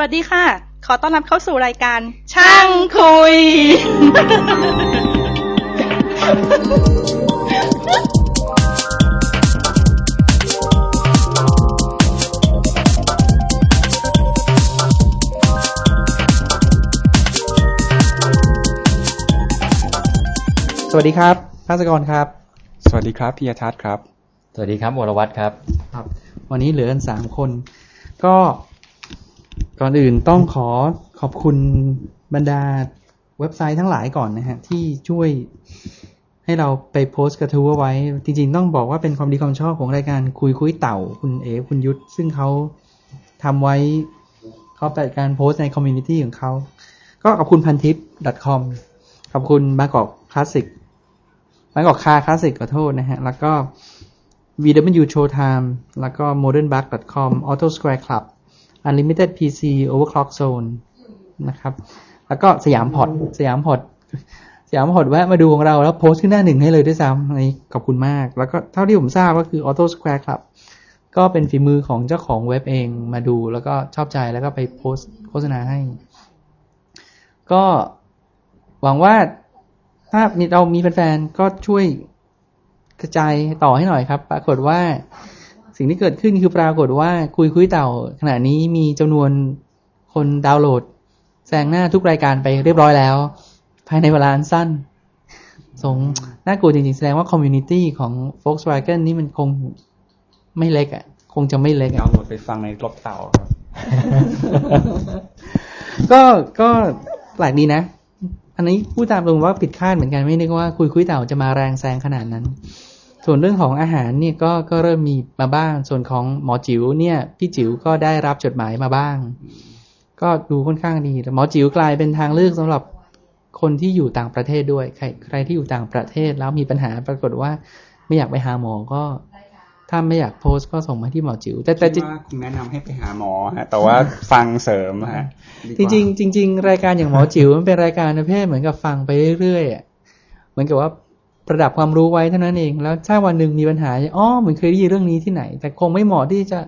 วัสดีค่ะ ขอต้อนรับเข้าสู่รายการ ช่างคุย สวัสดีครับภาสกรครับ สวัสดีครับพิยทัศน์ครับ สวัสดีครับวรวัตรครับ ครับ วันนี้เหลือกันสามคน ก็ ก่อนอื่นต้องขอขอบคุณบรรดาเว็บไซต์ทั้งหลายก่อนนะฮะ ที่ช่วยให้เราไปโพสต์กระทู้เอาไว้ จริง ๆ ต้องบอกว่าเป็นความดีความชอบของรายการคุยคุยเต่าคุณเอคุณยุทธ ซึ่งเขาทำไว้เขาเป็นการโพสต์ใน community ของเขา ก็ขอบคุณพันทิป .com ขอบคุณบางกอกคลาสสิกบางกอกคาคลาสสิกขอโทษนะฮะ แล้วก็ VW Showtime แล้วก็ modernbug.com Auto Square Club Unlimited PC Overclock Zone นะครับ แล้วก็สยามพอร์ตสยามพอร์ตสยามพอร์ตแวะมาดูของเราแล้วโพสต์ขึ้นหน้าหนึ่งให้เลยด้วยซ้ำนนี้ขอบคุณมาก แล้วก็เท่าที่ผมทราบก็คือ Auto Square Club ก็เป็นฝีมือของเจ้าของเว็บเองมาดูแล้วก็ชอบใจแล้วก็ไปโพสต์โฆษณาให้ ก็หวังว่าถ้ามีเรามีแฟนๆก็ช่วยกระจายต่อให้หน่อยครับ ปรากฏว่า สิ่งที่เกิดขึ้นคือปรากฏว่าคุยคุยเต่า ขณะนี้มีจำนวนคนดาวน์โหลดแซงหน้าทุกรายการไปเรียบร้อยแล้ว ภายในเวลาอันสั้น สงน่ากลัวจริงๆ แสดงว่า community ของ Volkswagen นี่มันคงไม่เล็กอะ คงจะไม่เล็กอะดาวน์โหลดไปฟังในรถเต่าครับ ก็ก็แปลกดีนะ อันนี้พูดตามตรงว่าผิดคาดเหมือนกันไม่นึกว่าคุยคุยเต่าจะมาแรงแซงขนาดนั้น ส่วนเรื่องของอาหารเนี่ยก็ก็เริ่มมีมาบ้าง ส่วนของหมอจิ๋วเนี่ยพี่จิ๋วก็ได้รับจดหมายมาบ้าง ก็ดูค่อนข้างดีแต่หมอจิ๋วกลายเป็นทางเลือกสำหรับคนที่อยู่ต่างประเทศด้วย ใครใครที่อยู่ต่างประเทศแล้วมีปัญหาปรากฏว่าไม่อยากไปหาหมอก็ถ้าไม่อยากโพสต์ก็ส่งมาที่หมอจิ๋วแต่แต่คิดว่าคุณแนะนำให้ไปหาหมอฮะแต่ว่าฟังเสริมฮะดีจกว่าริงๆจริงๆรายการอย่างหมอจิ๋วมันเป็นรายการประเภทเหมือนกับฟังไปเรื่อยๆอะเหมือนกับว่า ประดับความรู้ไว้เท่านั้นเอง แล้วถ้าวันหนึ่งมีปัญหาอ๋อเหมือนเคยได้ยินเรื่องนี้ที่ไหน แต่คงไม่เหมาะที่จะ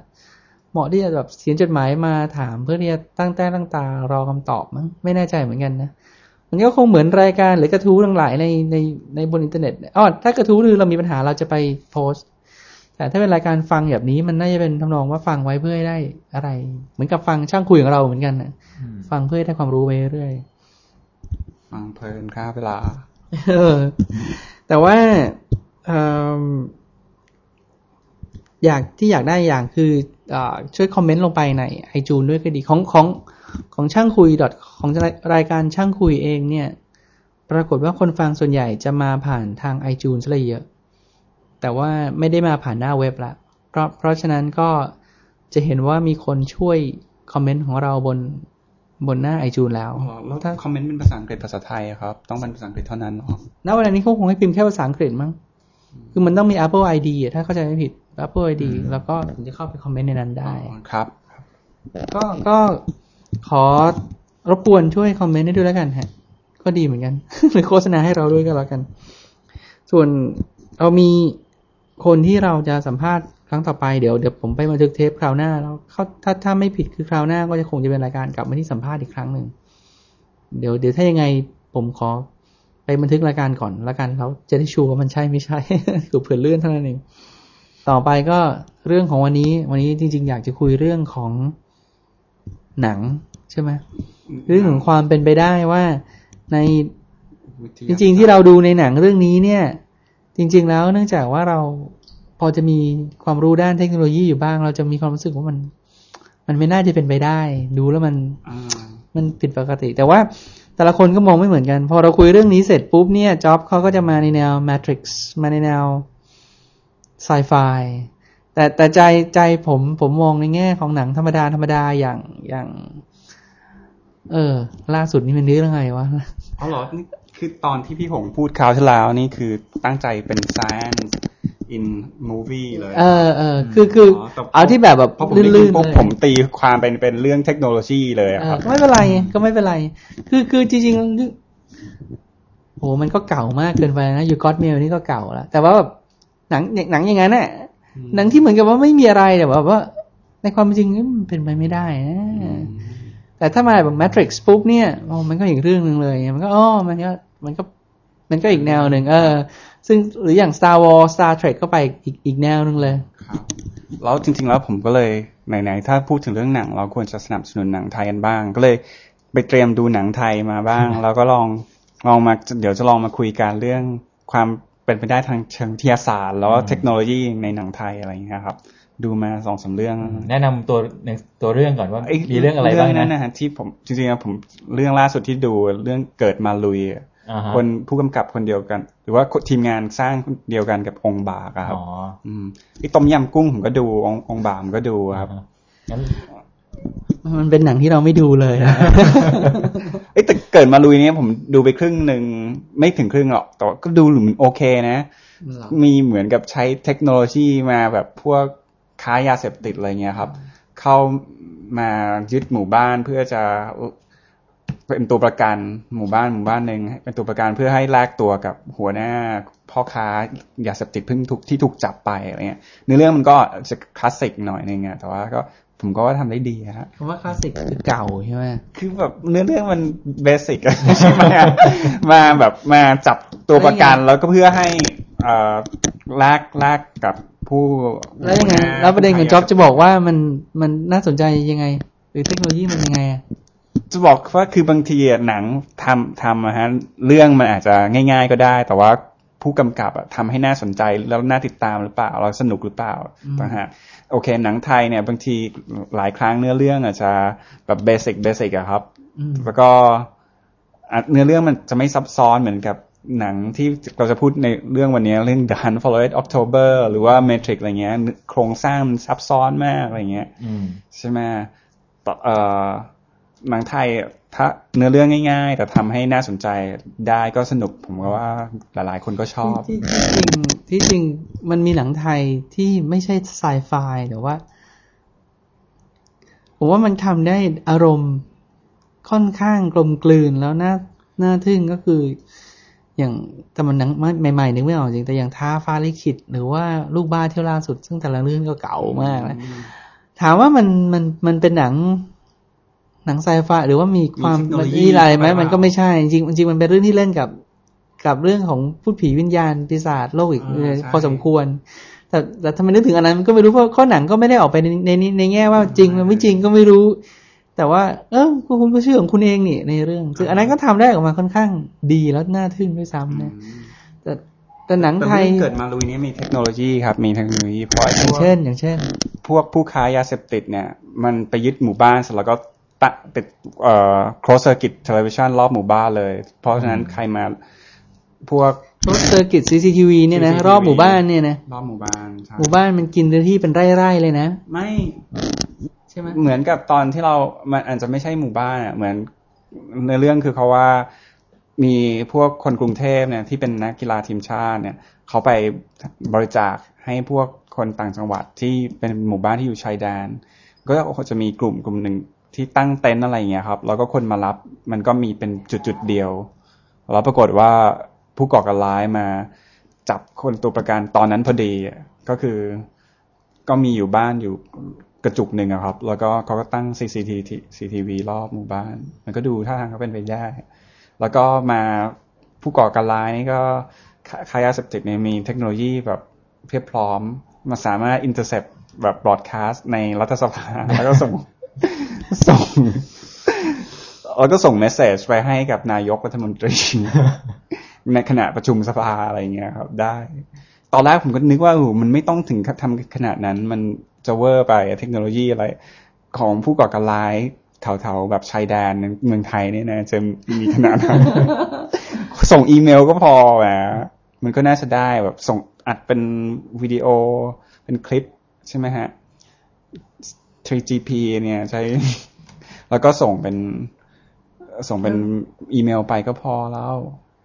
เหมาะที่จะแบบเขียนจดหมายมาถามเพื่อที่จะตั้งแต่ตั้งตารอคำตอบมั้งไม่แน่ใจเหมือนกันนะมันก็คงเหมือนรายการหรือกระทู้ทั้งหลายในในในบนอินเทอร์เน็ตอ๋อถ้ากระทู้คือเรามีปัญหาเราจะไปโพสต์ แต่ถ้าเป็นรายการฟังแบบนี้มันน่าจะเป็นทำนองว่าฟังไว้เพื่อให้ได้อะไร เหมือนกับฟังช่างคุยของเราเหมือนกันนะฟังเพื่อให้ได้ความรู้ไปเรื่อยฟังเพลินค่าเวลาๆเออ แต่ว่าอยากที่อยากได้อย่างคืออช่วยคอมเมนต์ลงไปในไอจูนด้วยก็ดีของของของช่างคุยของรายการช่างคุยเองเนี่ย ปรากฏว่าคนฟังส่วนใหญ่จะมาผ่านทาง iTunes ซะเลยเยอะ แต่ว่าไม่ได้มาผ่านหน้าเว็บละเพราะเพราะฉะนั้นก็จะเห็นว่ามีคนช่วยคอมเมนต์ของเราบน บนหน้า iTunes แล้วอ๋อแล้วถ้าคอมเมนต์เป็นภาษาอังกฤษภาษาไทยอะครับ ต้องเป็นภาษาอังกฤษเท่านั้นเหรอณเวลานี้เขาคงให้พิมพ์แค่ภาษาอังกฤษมั้งคือมันต้องมี Apple ID อะถ้าเข้าใจไม่ผิด Apple ID แล้วก็ถึงจะเข้าไปคอมเมนต์ในนั้นได้อ๋อครับ ก็ก็ขอรบกวนช่วยคอมเมนต์ให้ด้วยแล้วกันฮะ ก็ดีเหมือนกัน หรือโฆษณาให้เราด้วยก็แล้วกัน ส่วนเรามีคนที่เราจะสัมภาษณ์ ครั้งต่อไปเดี๋ยวเดี๋ยวผมไปบันทึกเทปคราวหน้า แล้วเขาถ้าถ้าไม่ผิดคือคราวหน้าก็จะคงจะเป็นรายการกลับมาที่สัมภาษณ์อีกครั้งหนึ่งเดี๋ยวเดี๋ยวถ้ายังไงผมขอไปบันทึกรายการก่อนแล้วกันแล้วจะได้ชัวร์ว่ามันใช่ไม่ใช่คือเผื่อเลื่อนเท่านั้นเองต่อไปก็เรื่องของวันนี้ วันนี้จริง ๆ อยากจะคุยเรื่องของหนังใช่ไหมเรื่องของความเป็นไปได้ว่าในจริง ๆ ที่เราดูในหนังเรื่องนี้เนี่ย จริง ๆ แล้วเนื่องจากว่าเรา พอจะมีความรู้ด้านเทคโนโลยีอยู่บ้าง เราจะมีความรู้สึกว่ามัน มันไม่น่าจะเป็นไปได้ ดูแล้วมันอ่ามันผิดปกติ แต่ว่าแต่ละคนก็มองไม่เหมือนกัน พอเราคุยเรื่องนี้เสร็จปุ๊บเนี่ยจ็อบเขาก็จะมาในแนว Matrix มาในแนวไซไฟแต่แต่ใจใจผมผมมองในแง่ของหนังธรรมดาธรรมดาอย่างอย่าง เออ ล่าสุดนี่มันเรื่องอะไรวะอ๋อเหรอนี่คือตอนที่พี่หงพูดคราวที่แล้วนี่คือตั้งใจเป็น science in movie เลย เออเออคือคืออ๋อแต่เอาที่แบบแบบเพราะผมได้ลื่ยินนๆปุ๊บเลยผมตีความเป็นเป็นเรื่องเทคโนโลยีเลยอะเอคอรับก็ไม่เป็นไรก็ไม่เป็นไร คือคือจริงๆโหมันก็เก่ามากเกินไปนะอยู่ก็อดเมลนี่ก็เก่าแล้วแต่ว่าแบบหนังหนังอย่างนั้นน่ะหนังที่เหมือนกับว่าไม่มีอะไรแต่แบบว่า ในความเป็นจริงมันเป็นไปไม่ได้นะแต่ถ้ามาแบบ Matrix ปุ๊บเนี่ยโอ้มันก็อีกเรื่องหนึ่งเลย มันก็อ๋อมันก็มันก็มันก็อีกแนวหนึ่งเออ ซึ่งหรืออย่าง Star Wars Star Trek ก็ไปอีกอีกแนวหนึ่งเลยครับแล้วจริง ๆ แล้วผมก็เลยไหนๆถ้าพูดถึงเรื่องหนัง เราควรจะสนับสนุนหนังไทยกันบ้าง ก็เลยไปเตรียมดูหนังไทยมาบ้าง แล้วก็ลองลองมาเดี๋ยวจะลองมาคุยกันเรื่องความเป็นไปได้ทางเชิงวิทยาศาสตร์ แล้วก็เทคโนโลยีในหนังไทยอะไรอย่างเงี้ยครับ ดูมาสองสามเรื่อง แนะนำตัวในตัวเรื่องก่อนว่าอ้มีเรื่องอะไรบ้างนั้นนะนะฮะที่ผมจริงๆแล้วผมเรื่องล่าสุดที่ดูเรื่องเกิดมาลุยอะอ่าฮะ คนผู้กำกับคนเดียวกัน หรือว่าทีมงานสร้างคนเดียวกันกับองค์บากอะครับอ๋ออืมไอ้ต้มยำกุ้งผมก็ดูองค์องค์บากผมก็ดูครับงั้นมันเป็นหนังที่เราไม่ดูเลยนะเอ้ยแต่เกิดมาลุยเนี้ยผมดูไปครึ่งหนึ่งไม่ถึงครึ่งหรอกแต่ว่าก็ดูเหมือนโอเคนะ มีเหมือนกับใช้เทคโนโลยีมาแบบพวกค้ายาเสพติดอะไรเงี้ยครับ เข้ามายึดหมู่บ้านเพื่อจะ เป็นตัวประกันหมู่บ้านหมู่บ้านหนึ่งเป็นตัวประกันเพื่อให้แลกตัวกับหัวหน้าพ่อค้ายาเสพติดเพิ่งถูกที่ถูกจับไปอะไรเงี้ยเนื้อเรื่องมันก็จะคลาสสิกหน่อยนึงอะแต่ว่าก็ผมก็ว่าทำได้ดีอะฮะคำว่าคลาสสิกคือเก่าใช่ไหมคือแบบเนื้อเรื่องมันเบสิกใช่ไหมอะมาแบบมาจับตัวประกันแล้วก็เพื่อให้เอ่อแลกแลกกับผู้แล้วยังไงแล้วประเด็นของจ็อบจะบอกว่ามันมันน่าสนใจยังไง หรือเทคโนโลยีมันยังไงอะ จะบอกว่าคือบางทีอะหนังทำทำอะฮะเรื่องมันอาจจะง่าย ๆ ก็ได้ แต่ว่าผู้กำกับอะทำให้น่าสนใจแล้วน่าติดตามหรือเปล่า เราสนุกหรือเปล่านะฮะโอเค หนังไทยเนี่ยบางทีหลายครั้งเนื้อเรื่องอาจจะแบบเบสิกเบสิกอะครับอืมแล้วก็อะเนื้อเรื่องมันจะไม่ซับซ้อนเหมือนกับหนังที่เราจะพูดในเรื่องวันนี้เรื่อง The Hunt for Red October หรือว่า Matrix อะไรเงี้ย โครงสร้างมันซับซ้อนมากอะไรเงี้ยอืมใช่ไหมต่อเอ่อ หนังไทยถ้าเนื้อเรื่องง่าย ๆ แต่ทำให้น่าสนใจได้ก็สนุก ผมก็ว่าหลายๆ คนก็ชอบที่ที่จริงที่จริงมันมีหนังไทยที่ไม่ใช่ไซไฟแต่ว่าผมว่ามันทำได้อารมณ์ค่อนข้างกลมกลืนแล้วน่าน่าทึ่งก็คือ อย่างแต่มันหนังใหม่ๆนึกไม่ออกจริงแต่อย่างท้าฟ้าลิขิตหรือว่าลูกบ้าเที่ยวล่าสุด ซึ่งแต่ละเรื่องก็เก่ามากนะถามว่ามันมันมันเป็นหนัง หนังไซไฟหรือว่ามีความมีเทคโนโลยีมีอะไรไหมเข้าไปมันก็ไม่ใช่จริงๆจริงๆมันเป็นเรื่องที่เล่นกับกับเรื่องของพูดผีวิญญาณปีศาจโลกอีกอ่าเออใช่พอสมควร แต่แต่ทำไมนึกถึงอันนั้นก็ไม่รู้เพราะข้อหนังก็ไม่ได้ออกไปในในในในแง่ว่าจริงมันไม่จริงก็ไม่รู้ แต่ว่า เออก็คุณก็เชื่อของคุณเองนี่ในเรื่องซึ่งอันนั้นก็ทำได้ออกมาค่อนข้างดีแล้วน่าทึ่งด้วยซ้ำนะแต่แต่หนังแต่ไทยเรื่องเกิดมาลุยเนี้มีเทคโนโลยีครับมีเทคโนโลยีเพราะไอ้อพย่างวกเช่น อย่างเช่น พวกผู้ค้ายาเสพติดเนี่ย มันไปยึดหมู่บ้านเสร็จแล้วก็ ตะติดเอ่อ close circuit television รอบหมู่บ้านเลย เพราะฉะนั้นใครมาพวกรถเซอร์กิต CCTV เนี่ยนะ CCTV รอบหมู่บ้านเนี่ยนะ รอบหมู่บ้านใช่หมู่บ้านมันกินเนื้อที่เป็นไร่ๆเลยนะ ไม่ใช่ไหมเหมือนกับตอนที่เรา มันอาจจะไม่ใช่หมู่บ้านอะ เหมือนในเรื่องคือเขาว่ามีพวกคนกรุงเทพเนี่ยที่เป็นนักกีฬาทีมชาติเนี่ยเขาไปบริจาคให้พวกคนต่างจังหวัดที่เป็นหมู่บ้านที่อยู่ชายแดน ก็จะมีกลุ่มกลุ่มหนึ่ง ที่ตั้งเต็นท์อะไรอย่างเงี้ยครับ แล้วก็คนมารับมันก็มีเป็นจุดจุดๆเดียว แล้วปรากฏว่าผู้ก่อการร้ายมาจับคนตัวประกันตอนนั้นพอดีก็คือก็มีอยู่บ้านอยู่กระจุกหนึ่งครับ แล้วก็เขาก็ตั้ง CCTV CCTV รอบหมู่บ้าน มันก็ดูท่าทางเขาเป็นไปได้ แล้วก็มาผู้ก่อการร้ายนี่ก็ค้ายาเสพติดเนี่ยมีเทคโนโลยีแบบเพียบพร้อม มาสามารถ intercept แบบบ r อ a แคสต์ในรัฐสภาแล้วก็ส่ง ส่งแล้วก็ส่งเมสเซจไปให้กับนายกรัฐมนตรี ในขณะประชุมสภาอะไรเงี้ยครับ ได้ ตอนแรกผมก็นึกว่าโอ้มันไม่ต้องถึงกับทำขนาดนั้น มันจะเวอร์ไปเทคโนโลยีอะไร ของผู้ก่อการร้ายแถวๆแบบชายแดนในเมืองไทยเนี่ยนะจะมีขนาดนั้นส่งอีเมลก็พอแหมมันก็น่าจะได้แบบส่งอัดเป็นวิดีโอเป็นคลิปใช่ไหมฮะ 3GP เนี่ยใช้ แล้วก็ส่งเป็น ส่งเป็นอีเมลไปก็พอแล้ว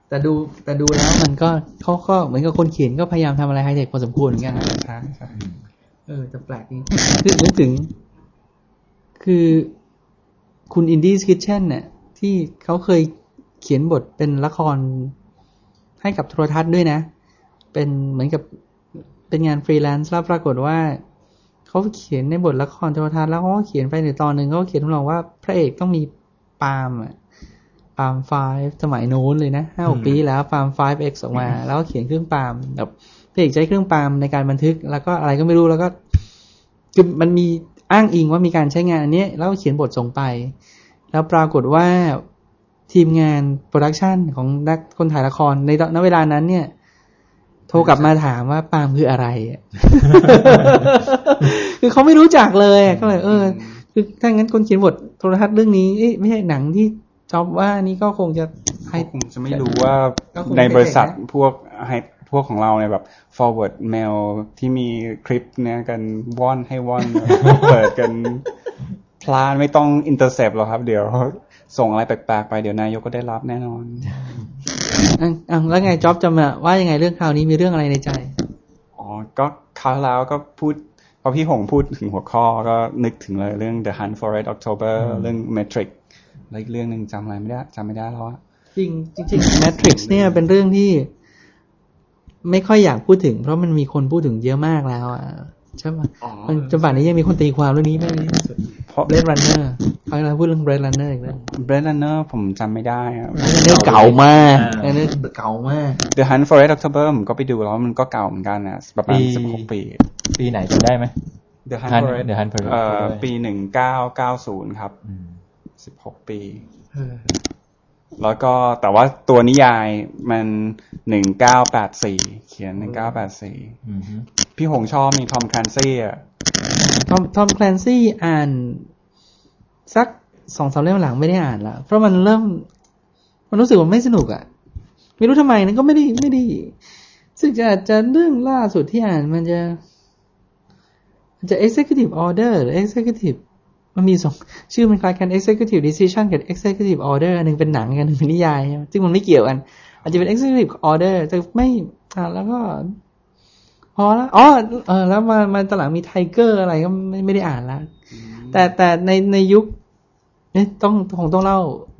แต่ดูแต่ดูแล้วมันก็เขาก็เหมือนกับคนเขียนก็พยายามทำอะไรไฮเทคพอสมควรเหมือนกันนะใช่ใช่เออแต่แปลกจริงคือนึกถึง คือคุณ Indy Kitchen เนี่ย ที่เขาเคยเขียนบทเป็นละครให้กับโทรทัศน์ด้วยนะ เป็นเหมือนกับเป็นงานฟรีแลนซ์แล้วปรากฏว่า เขาเขาเขียนในบทละครโทรทัศน์แล้วเขาก็เขียนไปในตอนหนึ่งเขาก็เขียนทำนองว่าพระเอกต้องมีปาล์มอะPalm V สมัยโน้นเลยนะห้าหกปีที่แล้ว Palm Vx ออกมา แล้วก็เขียนเครื่องปาล์มแบบพระเอกใช้เครื่องปาล์มในการบันทึก แล้วก็อะไรก็ไม่รู้แล้วก็คือมันมีอ้างอิงว่ามีการใช้งานอันเนี้ยแล้วก็เขียนบทส่งไป แล้วปรากฏว่าทีมงาน production ของนักคนถ่ายละครในตอนณเวลานั้นเนี่ย โทรกลับมาถามว่าปาล์มคืออะไรอะ คือเขาไม่รู้จักเลยอะก็เลยเออ คือถ้างั้นคนเขียนบทโทรทัศน์เรื่องนี้เอ๊ะไม่ใช่หนังที่จอบว่านี่ก็คงจะให้คงจะไม่รู้ว่าก็คงในบริษัทไม่เก่งนะพวกให้พวกของเราเนี่ยแบบ forward mail ที่มีคลิปเนี่ยกันว่อนให้ว่อนเปิดกันพลานไม่ต้อง intercept หรอกครับ เดี๋ยวส่งอะไรแปลกๆไปเดี๋ยวนายกก็ได้รับแน่นอนอะอะแล้วไงจ็อบจะมาว่ายังไงเรื่องคราวนี้มีเรื่องอะไรในใจ อ๋อ ก็คราวแล้วก็พูด พอพี่หงพูดถึงหัวข้อก็นึกถึงเลยเรื่อง The Hunt for Red October เรื่อง Matrix แล้วอีกเรื่องหนึ่งจำอะไรไม่ได้จำไม่ได้แล้วอะจริงจริงๆ Matrix เนี่ยเป็นเรื่องที่ ไม่ค่อยอยากพูดถึง เพราะมันมีคนพูดถึงเยอะมากแล้วอะใช่ไหมมันจนป่านนี้ยังมีคนตีความเรื่องนี้ไม่ดีที่สุด เพราะ Blade Runner ครั้งเราพูดเรื่อง Blade Runner อีกแล้ว Blade Runner ผมจำไม่ได้อะเรื่องเก่ามากเรื่องเก่ามาก The Hunt for Red October ผมก็ไปดูแล้วมันก็เก่าเหมือนกันนะประมาณปีสิบหกปี ปีไหนจำได้ไหม The Hunt Hunt- for Red The Hunt for Red เอ่อ October ปีหนึ่งเก้าเก้าศูนย์ครับอืมสิบหกปีแล้วก็แต่ว่าตัวนิยายมันหนึ่งเก้าแปดสี่เขียนหนึ่งเก้าแปดสี่อืมฮึ พี่หงชอบมีทอมคลนซี่อะทอมทอมแคลนซี่อ่านสักสองสามเล่มหลังไม่ได้อ่านละเพราะมันเริ่ม มันรู้สึกว่าไม่สนุกอะ่ะ ไม่รู้ทำไมนะก็ไม่ได้ไม่ได้ซึ่งจะอาจจะเรื่องล่าสุดที่อ่านมันจะมันจะ executive order หรือ executive มันมีสองชื่อมันคล้ายกัน executive decision กับ executive order อันหนึ่งเป็นหนังกันหนึ่งเป็นนิยาย ซึ่งมันไม่เกี่ยวกัน อาจจะเป็น executive order แต่ไม่แล้วก็ พอแล้วอ๋อเออแล้วมามาตอนหลังมีไทเกอร์อะไรก็ไม่ไม่ได้อ่านแล้วแต่แต่ในในยุคเอ๊ะต้องคงต้องเล่า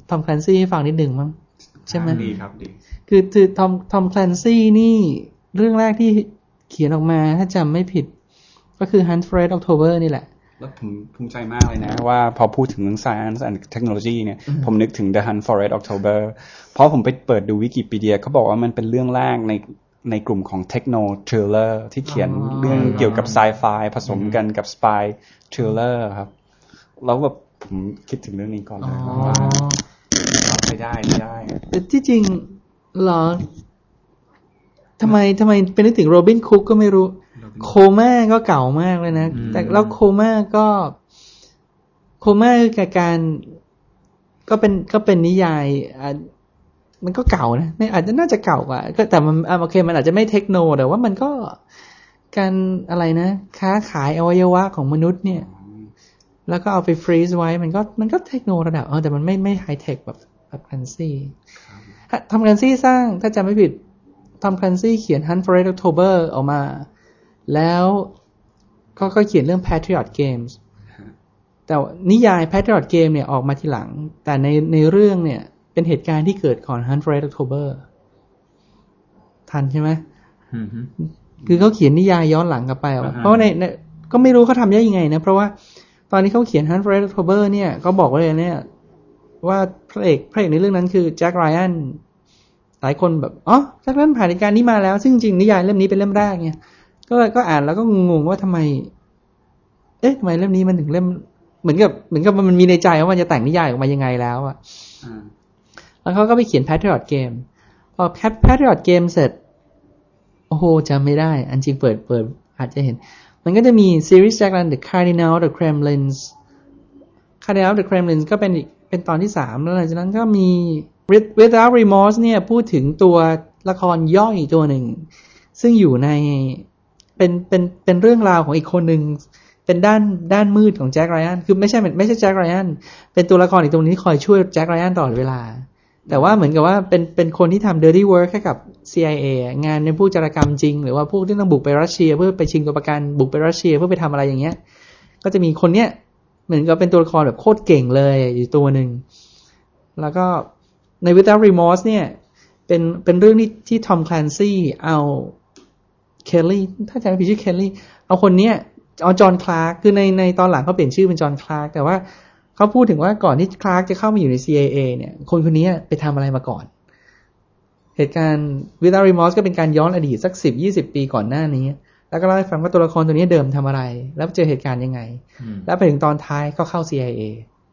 ทอมแคลนซี่ให้ฟังนิดหนึ่งมั้งใช่ไหมดีครับดีคือคือทอมทอมแคลนซี่นี่เรื่องแรกที่เขียนออกมาถ้าจำไม่ผิด ก็คือ Hunt for Red October นี่แหละ แล้วผมภูมิใจมากเลยนะ ว่าพอพูดถึงเรื่อง science and technology เนี่ย ผมนึกถึง The Hunt for Red October เพราะผมไปเปิดดูวิกิพีเดียเขาบอกว่ามันเป็นเรื่องแรกใน ในกลุ่มของ techno thriller ที่เขียนอ๋อเรื่องเกี่ยวกับ sci-fi ผสมกันกับ spy thriller ครับ แล้วแบบผมคิดถึงเรื่องนี้ก่อนอ๋เลอยว่าไม่ได้ไม่ได้ แต่ที่จริงเหรอทำไมทำไมเป็นนึกถึงโรบินคุกก็ไม่รู้ โคม่าก็เก่ามากเลยนะอืมแต่แล้วโคม่าก็ โคม่าคือการ ก็เป็นก็เป็นนิยายอะ มันก็เก่านะไม่อาจจะน่าจะเก่ากว่าก็แต่มันอะโอเคมันอาจจะไม่เทคโนแต่ว่ามันก็การอะไรนะ ค้าขายอวัยวะของมนุษย์เนี่ย แล้วก็เอาไปฟรีซไว้มันก็มันก็เทคโนระดับเออแต่มันไม่ไม่ไฮเทคแบบแบบคันซี่ทำคันซี่สร้างถ้าจำไม่ผิดทำคันซี่เขียน Hunt for Red October ออกมา แล้วก็ก็เขียนเรื่อง Patriot Games แต่นิยาย Patriot Game เนี่ยออกมาทีหลัง แต่ในในเรื่องเนี่ย เป็นเหตุการณ์ที่เกิดก่อน Hunt for Red October ทันใช่ไหมอืมฮึคือเขาเขียนนิยายย้อนหลังกลับไปอะอ่าฮะเพราะว่าในในก็ไม่รู้เขาทำได้ยังไงนะ เพราะว่าตอนนี้เขาเขียน Hunt for Red October เนี่ยก็บอกไว้เลยเนี่ย ว่าพระเอกพระเอกในเรื่องนั้นคือแจ็คไรอันหลายคนแบบอ๋อแจ็คไรอันผ่านเหตุการณ์นี้มาแล้ว ซึ่งจริงนิยายเล่มนี้เป็นเล่มแรกไงก็เลยก็อ่านแล้วก็งงๆว่าทำไม เอ๊ะทำไมเล่มนี้มันถึงเล่ม เหมือนกับ เหมือนกับมันมีในใจว่ามันจะแต่งนิยายออกมายังไงแล้วอะอ่า แล้วเขาก็ไปเขียน Patriot Game พอ Patriot Game เสร็จ โอ้โหจำไม่ได้ อันจริงเปิดเปิดอาจจะเห็น มันก็จะมีซีรีส์จากนั้น The Cardinal The Kremlins Cardinal The Kremlins ก็เป็นอีกเป็นตอนที่สามแล้วหลังจากนั้นก็มี without Remorse เนี่ยพูดถึงตัวละครย่อยตัวหนึ่ง ซึ่งอยู่ในเป็นเป็นเป็นเรื่องราวของอีกคนหนึ่งเป็นด้านด้านมืดของแจ็คไรอันคือไม่ใช่ไม่ใช่แจ็คไรอันเป็นตัวละครอีกตัวหนึงที่คอยช่วยแจ็คไรอันตลอดเวลา แต่ว่าเหมือนกับว่าเป็นเป็นคนที่ทำ dirty work ให้กับ CIA งานในผู้จารกรรมจริง หรือว่าพวกที่ต้องบุกไปรัสเซีย เพื่อไปชิงตัวประกันบุกไปรัสเซียเพื่อไปทำอะไรอย่างเงี้ย ก็จะมีคนเนี้ยเหมือนกับเป็นตัวละครแบบโคตรเก่งเลยอยู่ตัวหนึ่ง แล้วก็ใน Without Remorse เนี่ย เป็นเป็นเรื่องที่ที่ทอมคลนซี่เอาเคลลี่ถ้าจำไม่ผิดชื่อเคลลี่เอาคนเนี้ยเอ๋อจอห์นคลาร์กคือในในตอนหลังเขาเปลี่ยนชื่อเป็นจอห์นคลาร์กแต่ว่า เขาพูดถึงว่าก่อนที่คลาร์กจะเข้ามาอยู่ใน CIA เนี่ย คนคนนี้ไปทำอะไรมาก่อน เหตุการณ์ Without Remorse ก็เป็นการย้อนอดีตสักสิบยี่สิบปีก่อนหน้านี้ แล้วก็เล่าให้ฟังว่าตัวละครตัวนี้เดิมทำอะไร แล้วเจอเหตุการณ์ยังไงอืมแล้วไปถึงตอนท้ายก็เข้า CIA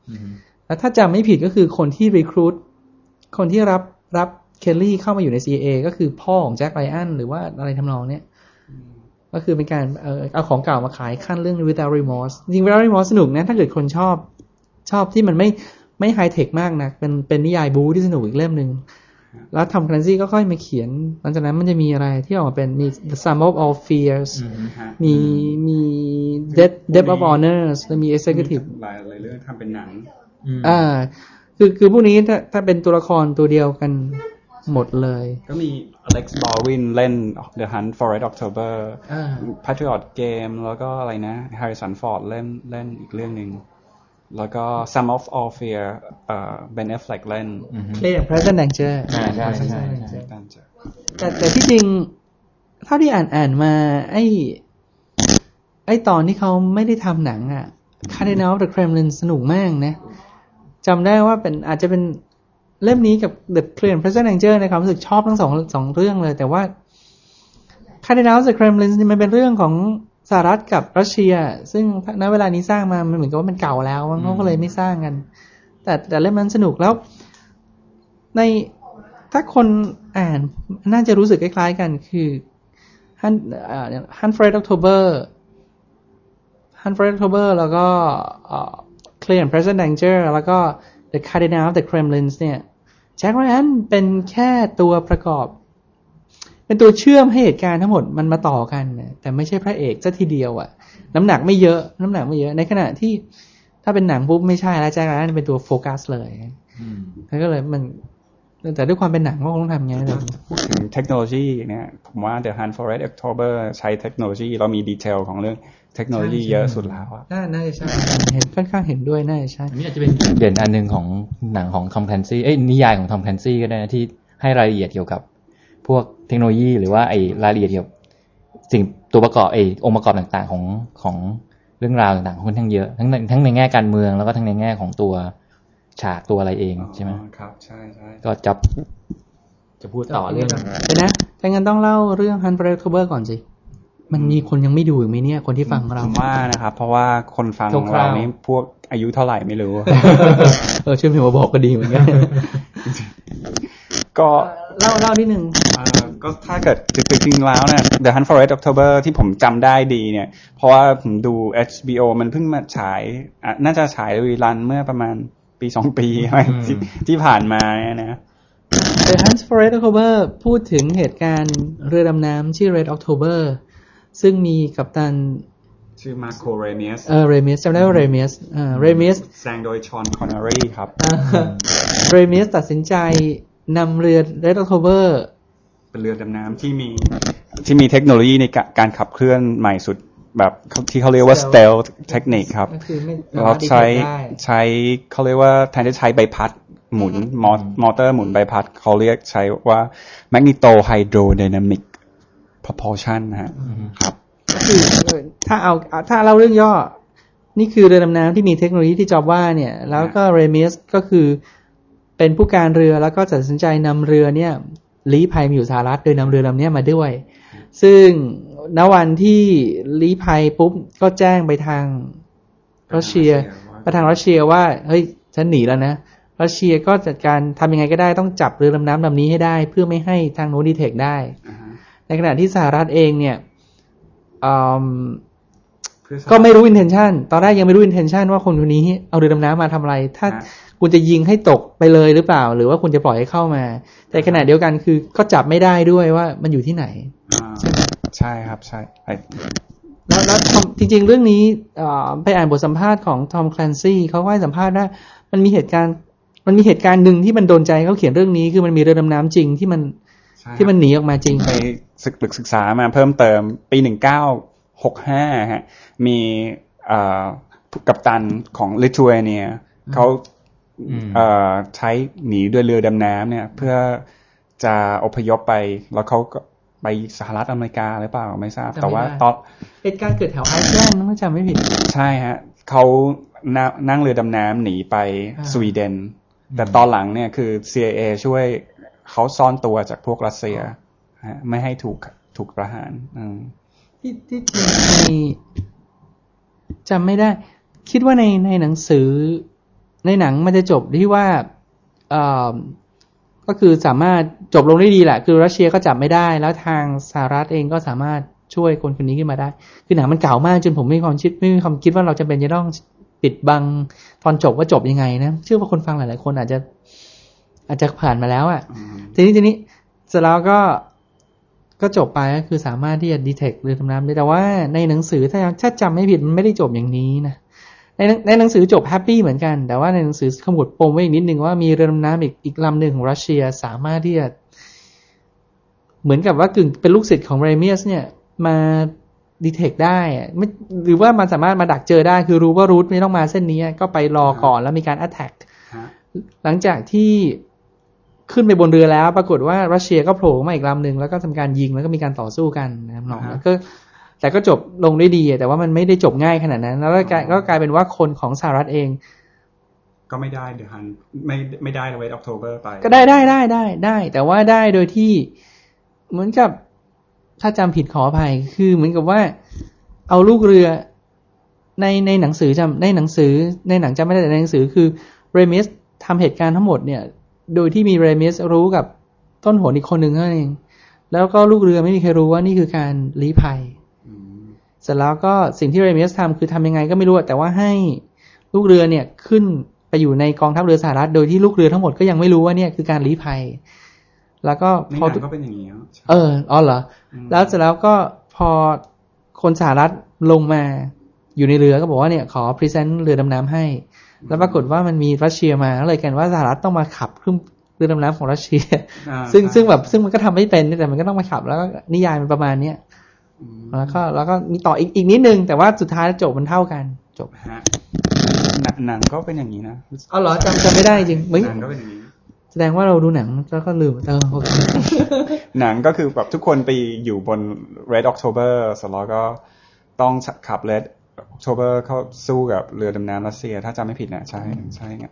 อืมแล้วถ้าจำไม่ผิดก็คือคนที่ recruit คนที่รับรับเคลลี่เข้ามาอยู่ใน CIA ก็คือพ่อของแจ็คไ r อันหรือว่าอะไรทำนองเนี้ยก็คือเป็นการเออเอาของเก่ามาขายขั้นเรื่อง Without Remorse จริง Without Remorse สนุกนะ ถ้าเกิดคนชอบ ชอบที่มันไม่ไม่ไฮเทคมากนะเป็นเป็นนิยายบูที่สนุกอีกเล่มหนึ่งแล้วทำคลันซี่ก็ค่อยมาเขียน หลังจากนั้นมันจะมีอะไรที่ออกมาเป็นมี The Sum of All Fears อืมฮะมีมี Death Death of Honors แล้วมี Executive หลายหลายเรื่องทำเป็นหนังอืมอ่า คือคือพวกนี้ถ้าถ้าเป็นตัวละครตัวเดียวกันหมดเลย ก็มี Alex Baldwin เล่น The Hunt for Red October อ่า Patriot Game แล้วก็อะไรนะ Harrison Ford เล่นเล่นอีกเรื่องหนึ่ง แล้วก็ Sum of All Fear เอ่อ Ben Affleck เล่นอืมเพลง President Danger อ่าใช่ใช่ใช่ใช่แต่แต่ที่จริง เท่าที่อ่านอ่านมา ไอ้ไอ้ตอนที่เขาไม่ได้ทำหนังอะ Cardinal of the Kremlin สนุกมากนะจำได้ว่าเป็นอาจจะเป็นเล่มนี้กับ The Clear President Danger ในความรู้สึกชอบทั้งสองสองเรื่องเลย แต่ว่า Cardinal of the Kremlin นี่มันเป็นเรื่องของ สหรัฐกับรัสเซีย ซึ่งณเวลานี้สร้างมามันเหมือนกับว่ามันเก่าแล้วเขาก็เลยไม่สร้างกัน แต่แต่เล่มนั้นสนุกแล้ว ในถ้าคนอ่านน่าจะรู้สึกคล้ายๆกันคือ Hunt Hunt for Red October Hunt for Red October แล้วก็ Clear and Present Danger แล้วก็ The Cardinal of the Kremlins เนี่ยแจ็คไรอันเป็นแค่ตัวประกอบ เป็นตัวเชื่อมให้เหตุการณ์ทั้งหมดมันมาต่อกันนะแต่ไม่ใช่พระเอกซะทีเดียวอะน้ำหนักไม่เยอะ น้ำหนักไม่เยอะ ในขณะที่ถ้าเป็นหนังปุ๊บไม่ใช่แล้วแจ็คไรอันเป็นตัวโฟกัสเลยอืมแล้วก็เลยมันแต่ด้วยความเป็นหนังก็คงต้องทำอย่างนี้นเลยพูดถึงเทคโนโลยีเนี่ยผมว่า The Hunt for Red October ใช้เทคโนโลยี เรามี detail ของเรื่องเทคโนโลยีเยอะสุดแล้วอะน่าน่าจะใช่เห็นค่อนข้างเห็นด้วยน่าจะใช่อันนี้อาจจะเป็นจุดเด่นอันหนึ่งของหนังของทอมแคลนซี่เอ้ยนิยายของทอมแคลนซี่ก็ได้นะที่ให้รายละเอียดเกี่ยวกับ พวกเทคโนโลยีหรือว่าไอ้รายละเอียดเกี่ยวกับสิ่งตัวประกอบไอ้องค์ประกอบต่างๆของของเรื่องราวต่างๆค่อนข้างเยอะทั้งในทั้งในแง่การเมืองแล้วก็ทั้งในแง่ของตัวฉากตัวอะไรเองใช่ไหมอ๋อครับ ใช่ใช่ก็จะจะพูดต่อเรื่องเดี๋ยวนะถ้างั้นต้องเล่าเรื่อง Hunt for Red October ก่อนสิ มันมีคนยังไม่ดูอีกไหมเนี่ย คนที่ฟังเราผมว่านะครับ เพราะว่าคนฟังของคร่าเราวๆนี่พวกอายุเท่าไหร่ไม่รู้ เออช่วยพิมพ์มาบอกก็ดีเหมือนกัน ก็ เล่าเล่านิดนึงเอ่อก็ถ้าเกิดจริงๆแล้วเนี่ย The Hunt for Red October ที่ผมจำได้ดีเนี่ย เพราะว่าผมดู HBO มันเพิ่งมาฉายอะน่าจะฉาย rerun เมื่อประมาณปีสองปีที่ที่ผ่านมาเนี่ยนะ The Hunt for Red October พูดถึงเหตุการณ์เรือดำน้ำชื่อ Red October ซึ่งมีกัปตันชื่อมาร์โครามิอุสเออเรมิสจำได้ว่าเรมิสเออเรมิสแสดงโดยฌอนคอนเนอรีครับเรมิสตัดสินใจ นำเรือ Red October เป็นเรือดำน้ำที่มีที่มีเทคโนโลยีในกะการขับเคลื่อนใหม่สุดแบบที่เขาเรียกว่า stealth technique ครับก็คือไม่เราใช้ได้ใช้เขาเรียกว่าแทนที่จะใช้ใบพัดหมุนมอมอเตอร์หมุนใบพัดเขาเรียกใช้ว่า magneto hydrodynamic propulsion นะฮะครับก็คือเออถ้าเอาเอาถ้าเล่าเรื่องย่อ นี่คือเรือดำน้ำที่มีเทคโนโลยีที่จอบว่าเนี่ย แล้วก็เรมิสก็คือ เป็นผู้การเรือแล้วก็ตัดสินใจนำเรือเนี่ยลี้ภัยมาอยู่สหรัฐโดยนำเรือลำเนี้ยมาด้วย ซึ่งณวันที่ลี้ภัยปุ๊บก็แจ้งไปทางรัสเซียไปทางรัสเซียว่าเฮ้ยฉันหนีแล้วนะรัสเซียก็จัดการทำยังไงก็ได้ต้องจับเรือดำน้ำลำนี้ให้ได้ เพื่อไม่ให้ทางโน้นดีเทคได้อ่าฮะในขณะที่สหรัฐเองเนี่ยอืมเพื่อก็ไม่รู้ intention ตอนแรกยังไม่รู้ intention ว่าคนคนนี้เอาเรือดำน้ำมาทำอะไร ถ้าฮะ คุณจะยิงให้ตกไปเลยหรือเปล่า หรือว่าคุณจะปล่อยให้เข้ามา แต่ขณะเดียวกันคือก็จับไม่ได้ด้วยว่ามันอยู่ที่ไหนอ่าใช่ครับใช่ไอ้แล้วแล้วทอมจริง ๆ เรื่องนี้เอ่อไปอ่านบทสัมภาษณ์ของทอมคลนซี่เขาก็ให้สัมภาษณ์ว่ามันมีเหตุการณ์ มันมีเหตุการณ์หนึ่งที่มันโดนใจเขาเขียนเรื่องนี้คือมันมีเรือดำน้ำจริงที่มันใช่ที่มันหนีออกมาจริงไปศึกศึกษามาเพิ่มเติมปีหนึ่งเก้าหกห้าฮะมีเอ่อกัปตันของลิทัวเนียเขาอืมเอ่อ ใช้หนีด้วยเรือดำน้ำเนี่ย เพื่อจะอพยพไป แล้วเขาก็ไปสหรัฐอเมริกาหรือเปล่าไม่ทราบจำไม่แต่ว่าได้ตอนเหตุการณ์เกิดแถวไอซ์แลนด์ถ้าจำไม่ผิด ใช่ฮะเขานั่งนั่งเรือดำน้ำหนีไปอ่าสวีเดน แต่ตอนหลังเนี่ยคือ CIA ช่วยเขาซ่อนตัวจากพวกรัสเซียฮะไม่ให้ถูกถูกประหารอืมที่ที่จริงมีจำไม่ได้ คิดว่าในในหนังสือ ในหนังมันจะจบที่ว่าเอ่อก็คือสามารถจบลงได้ดีแหละ คือรัสเซียก็จับไม่ได้ แล้วทางสหรัฐเองก็สามารถช่วยคนคนนี้ขึ้นมาได้ คือหนังมันเก่ามากจนผมไม่มีความคิดไม่มีความคิดว่าเราจะเป็นจะต้องปิดบังตอนจบว่าจบยังไงนะเชื่อว่าคนฟังหลาย ๆ คนอาจจะ อาจจะผ่านมาแล้วอะ่ะ ทีนี้ทีนี้เสร็จแล้วก็ก็จบไปก็คือสามารถที่จะดีเทคเรือดำน้ำได้แต่ว่าในหนังสือถ้าถ้าจำไม่ผิดมันไม่ได้จบอย่างนี้นะ ในหนังในหนังสือจบแฮปปี้เหมือนกัน แต่ว่าในหนังสือขมวดปมไว้อีกนิดนึงว่ามีเรือดำน้ำอีกอีกลำหนึ่งของรัสเซียสามารถที่จะเหมือนกับว่ากึ่งเป็นลูกศิษย์ของเรเมียส เนี่ยมาดีเทคได้อะไม่หรือว่ามันสามารถมาดักเจอได้ คือรู้ว่ารูทไม่ต้องมาเส้นนี้ ก็ไปรอก่อนแล้วมีการ attack ฮะหลังจากที่ขึ้นไปบนเรือแล้ว ปรากฏว่ารัสเซียก็โผล่มาอีกลำหนึ่งแล้วก็ทำการยิงแล้วก็มีการต่อสู้กันนะครับน้องอ่าฮะแล้วก็ แต่ก็จบลงด้วยดีอะแต่ว่ามันไม่ได้จบง่ายขนาดนั้น แล้วก็กลายอ๋อก็กลายเป็นว่าคนของสหรัฐเอง ก็ไม่ได้เดือฮันไม่ไม่ได้เวทออกโทเบอร์ไป ก็ได้ได้ได้ได้ได้ แต่ว่าได้โดยที่เหมือนกับถ้าจำผิดขออภัยคือเหมือนกับว่า เอาลูกเรือในในหนังสือจำในหนังสือ ในหนังจำไม่ได้แต่ในหนังสือคือเรมิสทำเหตุการณ์ทั้งหมดเนี่ย โดยที่มีเรมิสรู้กับต้นหนอีกคนหนึ่งเท่านั้นเอง แล้วก็ลูกเรือไม่มีใครรู้ว่านี่คือการลี้ภัยอืม เสร็จแล้วก็สิ่งที่เรมิสทำคือทำยังไงก็ไม่รู้อะแต่ว่าให้ลูกเรือเนี่ยขึ้นไปอยู่ในกองทัพเรือสหรัฐ โดยที่ลูกเรือทั้งหมดก็ยังไม่รู้ว่าเนี่ยคือการลี้ภัย แล้วก็ในพหอนังก็เป็นอย่างนี้ใช่เอออ๋อเหรอมแล้วเสร็จแล้วก็พอคนสหรัฐลงมาอยู่ในเรือก็บอกว่าเนี่ยขอ present เรือดำน้ำให้ แล้วปรากฏว่ามันมีรัสเซียมาก็เลยกันว่าสหรัฐต้องมาขับเครื่องเรือดำน้ำของรัสเซียอ่าซึ่งใช่ซึ่งแบบซึ่งมันก็ทำไม่เป็นแต่มันก็ต้องมาขับแล้วก็นิยายมันประมาณเนี้ยอืม แล้วก็แล้วก็มีต่ออีกอีกนิดนึง แต่ว่าสุดท้ายจบมันเท่ากัน จบฮะหนังหนังก็เป็นอย่างนี้นะเอาเหรอจำจำไม่ได้จริงเหมือนหนังก็เป็นอย่างนี้แสดงว่าเราดูหนังแล้วก็ลืมเออโอเคหนังก็คือแบบทุกคนไปอยู่บน Red October เสร็จแล้วก็ต้องขับ Red October เข้าสู้กับเรือดำน้ำรัสเซีย ถ้าจำไม่ผิดนะใช่ใช่ไง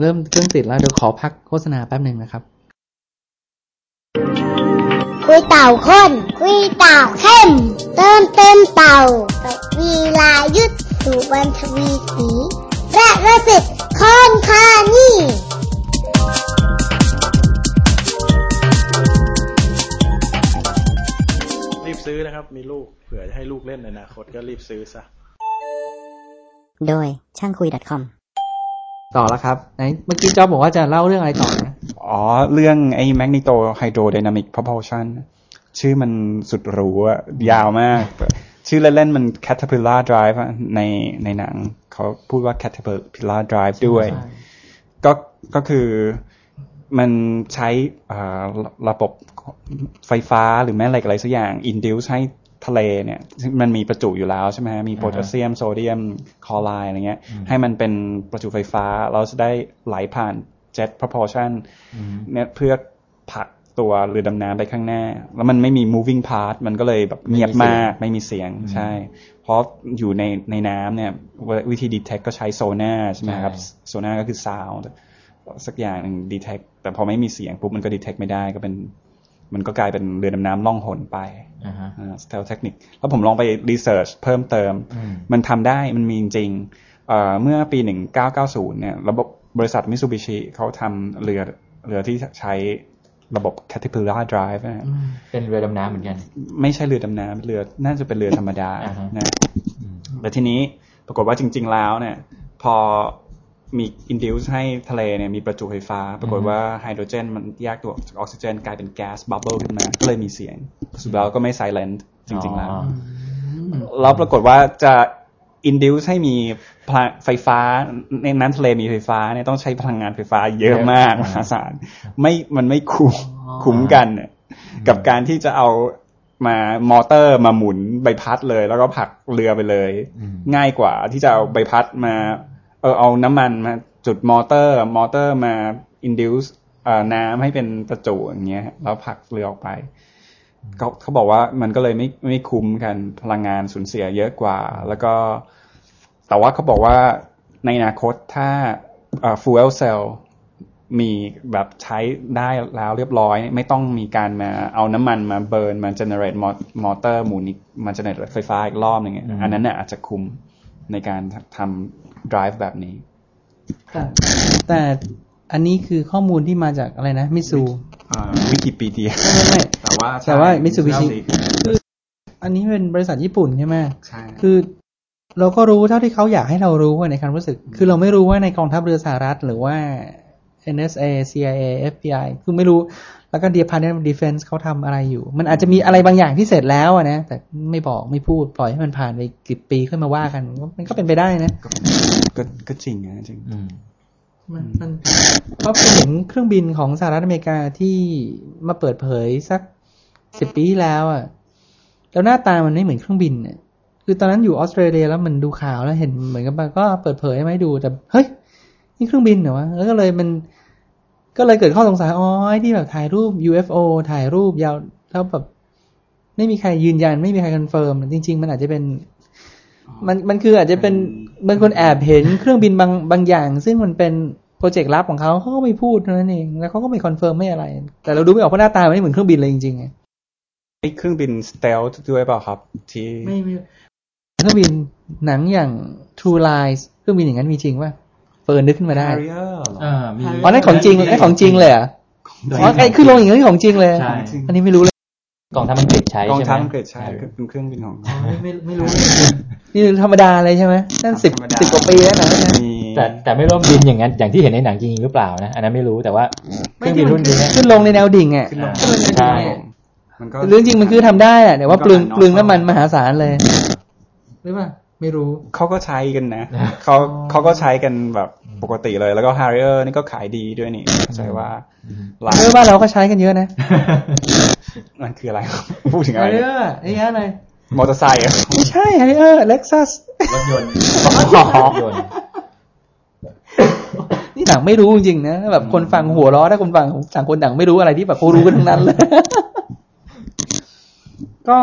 เริ่มเครื่องติดแล้วเดี๋ยวขอพักโฆษณาแป๊บหนึ่งนะครับคุ ยเต่าข้นคุยเต่าเข้ม เติมเต็มเต่ากับวีลายุทธสุวรรณทวีสีและระสิทธิ์คอนคานี่รีบซื้อนะครับ มีลูกเผื่อจะให้ลูกเล่นในอนาคตก็รีบซื้อซะ โดยช่างคุย .com ต่อแล้วครับไหนเมื่อกี้จ๊อบบอกว่าจะเล่าเรื่องอะไรต่อนะ อ๋อ เรื่องไอ้ Magneto Hydrodynamic Propulsion ชื่อมันสุดหรูอะยาวมาก ชื่อเล่นๆมัน Caterpillar Drive อะในในหนัง เขาพูดว่า Caterpillar Drive ด้วย ก็ก็คือมันใช้อ่าระระบบไฟฟ้าหรือแม่เหล็กอะไรสักอย่าง induce ให้ทะเลเนี่ยซึ่งมันมีประจุอยู่แล้วใช่ไหมฮะมีโพแทสเซียมโซเดียมคลอไรด์อะไรเงี้ย ให้มันเป็นประจุไฟฟ้า เราจะได้ไหลผ่าน jet propulsion เนี่ยเพื่อผลักตัวเรือดำน้ำไปข้างหน้า แล้วมันไม่มี moving part มันก็เลยแบบเงียบมากไม่มีเสียงใช่ เพราะอยู่ในในน้ำเนี่ยวิธี detect ก็ใช้โซน่าใช่ไหมครับใช่โซน่าก็คือ sound สักอย่างหนึ่ง detect แต่พอไม่มีเสียงปุ๊บมันก็ detect ไม่ได้ก็เป็น มันก็กลายเป็นเรือดำน้ำล่องหนไปอ่าฮะสเตลเทคนิคแล้วผมลองไปรีเสิร์ชเพิ่มเติมอืมมันทำได้มันมีจริงๆเอ่อเมื่อปี 1990เนี่ยระบบ บริษัทมิ t ซูบิชิเขาทำเรือเรือที่ใช้ระบบ Caterpillar Drive นะฮะเป็นเรือดำน้ำเหมือนกัน ไม่ใช่เรือดำน้ำเรือน่าจะเป็นเรือธรรมดาอ่าฮะนะแต่ทีนี้ปรากฏว่าจริง ๆ แล้วเนี่ย พอมี induce ให้ทะเลเนี่ยมีประจุไฟฟ้า ปรากฏว่าไฮโดรเจนมันแยกตัวออกจากออกซิเจน กลายเป็นแก๊ส bubble ขึ้นมา ก็เลยมีเสียง สุดแล้วก็ไม่ silent จริง ๆ แล้วอ๋อแล้วปรากฏว่าจะ induce ให้มีพลังไฟฟ้าในน้ำทะเลมีไฟฟ้าเนี่ยต้องใช้พลังงานไฟฟ้าเยอะมากมหาศาลไม่มันไม่คุ้มคุ้มกันเนี่ยกับการที่จะเอามามอเตอร์มาหมุนใบพัดเลย แล้วก็ผลักเรือไปเลยอืมง่ายกว่าที่จะเอาใบพัดมา เออเอาน้ำมันมาจุดมอเตอร์ มอเตอร์มา induce น้ำให้เป็นประจุอย่างเงี้ยแล้วผลักเรือออกไปเขาเขาบอกว่ามันก็เลยไม่ไม่คุ้มกันพลังงานสูญเสียเยอะกว่า แล้วก็ แต่ว่าเขาบอกว่าในอนาคตถ้าเอ่อ fuel cell มีแบบใช้ได้แล้วเรียบร้อย ไม่ต้องมีการมาเอาน้ำมันมาเบิร์นมา generate มอเตอร์หมุนอีกมา generate ไฟฟ้าอีกรอบหนึงอะอันนั้นเนี่ยอาจจะคุ้มในการทำ drive แบบนี้แต่แต่อันนี้คือข้อมูลที่มาจากอะไรนะมิซูวิกิพีเดียไม่ไม่ไม่แต่ว่าแต่ว่า Mitsubishi คืออันนี้เป็นบริษัทญี่ปุ่นใช่ไหมใช่คือ เราก็รู้เท่าที่เขาอยากให้เรารู้อะในความรู้สึก คือเราไม่รู้ว่าในกองทัพเรือสหรัฐ หรือว่า NSA CIA FBI คือไม่รู้ แล้วก็ Department of Defense เขาทำอะไรอยู่ มันอาจจะมีอะไรบางอย่างที่เสร็จแล้วอะนะ แต่ไม่บอกไม่พูด ปล่อยให้มันผ่านไปกี่ปีค่อยมาว่ากัน มันก็เป็นไปได้นะ ก็ก็จริงนะจริงอืมมันมันเพราะผมเห็นเครื่องบินของสหรัฐอเมริกาที่มาเปิดเผยสักสิบปีที่แล้วอะ แล้วหน้าตามันไม่เหมือนเครื่องบินเนี่ย คือตอนนั้นอยู่ออสเตรเลียแล้วมันดูข่าวแล้วเห็นเหมือนกับว่าก็เปิดเผยให้ดูแต่เฮ้ยนี่เครื่องบินเหรอวะแล้วก็เลยมัน ก็เลยเกิดข้อสงสัยอ๋อไอ้ที่แบบถ่ายรูป UFO ถ่ายรูปยานแล้วแบบไม่มีใครยืนยัน ไม่มีใคร confirm จริง ๆ มันอาจจะเป็น มันมันคืออาจจะเป็นบางคนแอบเห็นเครื่องบินบางบางอย่าง ซึ่งมันเป็นโปรเจกต์ลับของเขาเขาก็ไม่พูดเท่านั้นเองแล้วเขาก็ไม่ confirm ไม่อะไร แต่เราดูไม่ออกเพราะหน้าตามันไม่เหมือนเครื่องบินเลยจริงๆไงไอ้เครื่องบิน stealth หรือเปล่าครับ ที่ไม่ไม่ เครื่องบินหนังอย่าง True Lies เครื่องบินอย่างนั้นมีจริงป่ะเพิ่งนึกขึ้นมาได้ Harrier เหรออ่ามีอ๋อนั่นของจริงนั่นของจริงเลยเหรอะอ๋อไอ้ขึ้นลงอย่างนี้ของจริงเลยใช่อันนี้ไม่รู้เลยกองทัพอังกฤษใช้กองใช่ไหมทัพอังกฤษใช่เป็นเครื่องบินของไม่ไม่ไม่รู้นี่ธรรมดาเลยใช่ไหมนั่นสิบธรรมดาสิบกว่าปีแล้วนะมีแต่แต่ไม่ร่วมบินอย่างนั้นอย่างที่เห็นในหนังจริงๆหรือเปล่านะอันนั้นไม่รู้แต่ว่าเครื่องบินรุ่นนี้เนี่ยขึ้นลงในแนวดิ่งอะขึ้นลงอ่าใช่มันก็เรื่องจริงมันคือทำได้อะแต่ว่ามันก็เปลืองหาเปลืองน้อยน้ำมันมหาศาลเลย หรือเปล่าไม่รู้เขาก็ใช้กันนะเขาเขาก็ใช้กันแบบปกติเลย แล้วก็ Harrier นี่ก็ขายดีด้วยนี่ใช่ว่าหลายเออบ้านเราก็ใช้กันเยอะนะมันคืออะไรพูดถึงอะอะไรไรเออไอ้อะไรมอเตอร์ไซค์อะไม่ใช่ไฮเออร์เล็กซัสรถยนต์รถยนต์นี่หนังไม่รู้จริงๆนะแบบคนฟังหัวเราะถ้าคนฟังต่างคนต่างไม่รู้อะไรที่แบบเขารู้กันทั้งนั้นเลยก็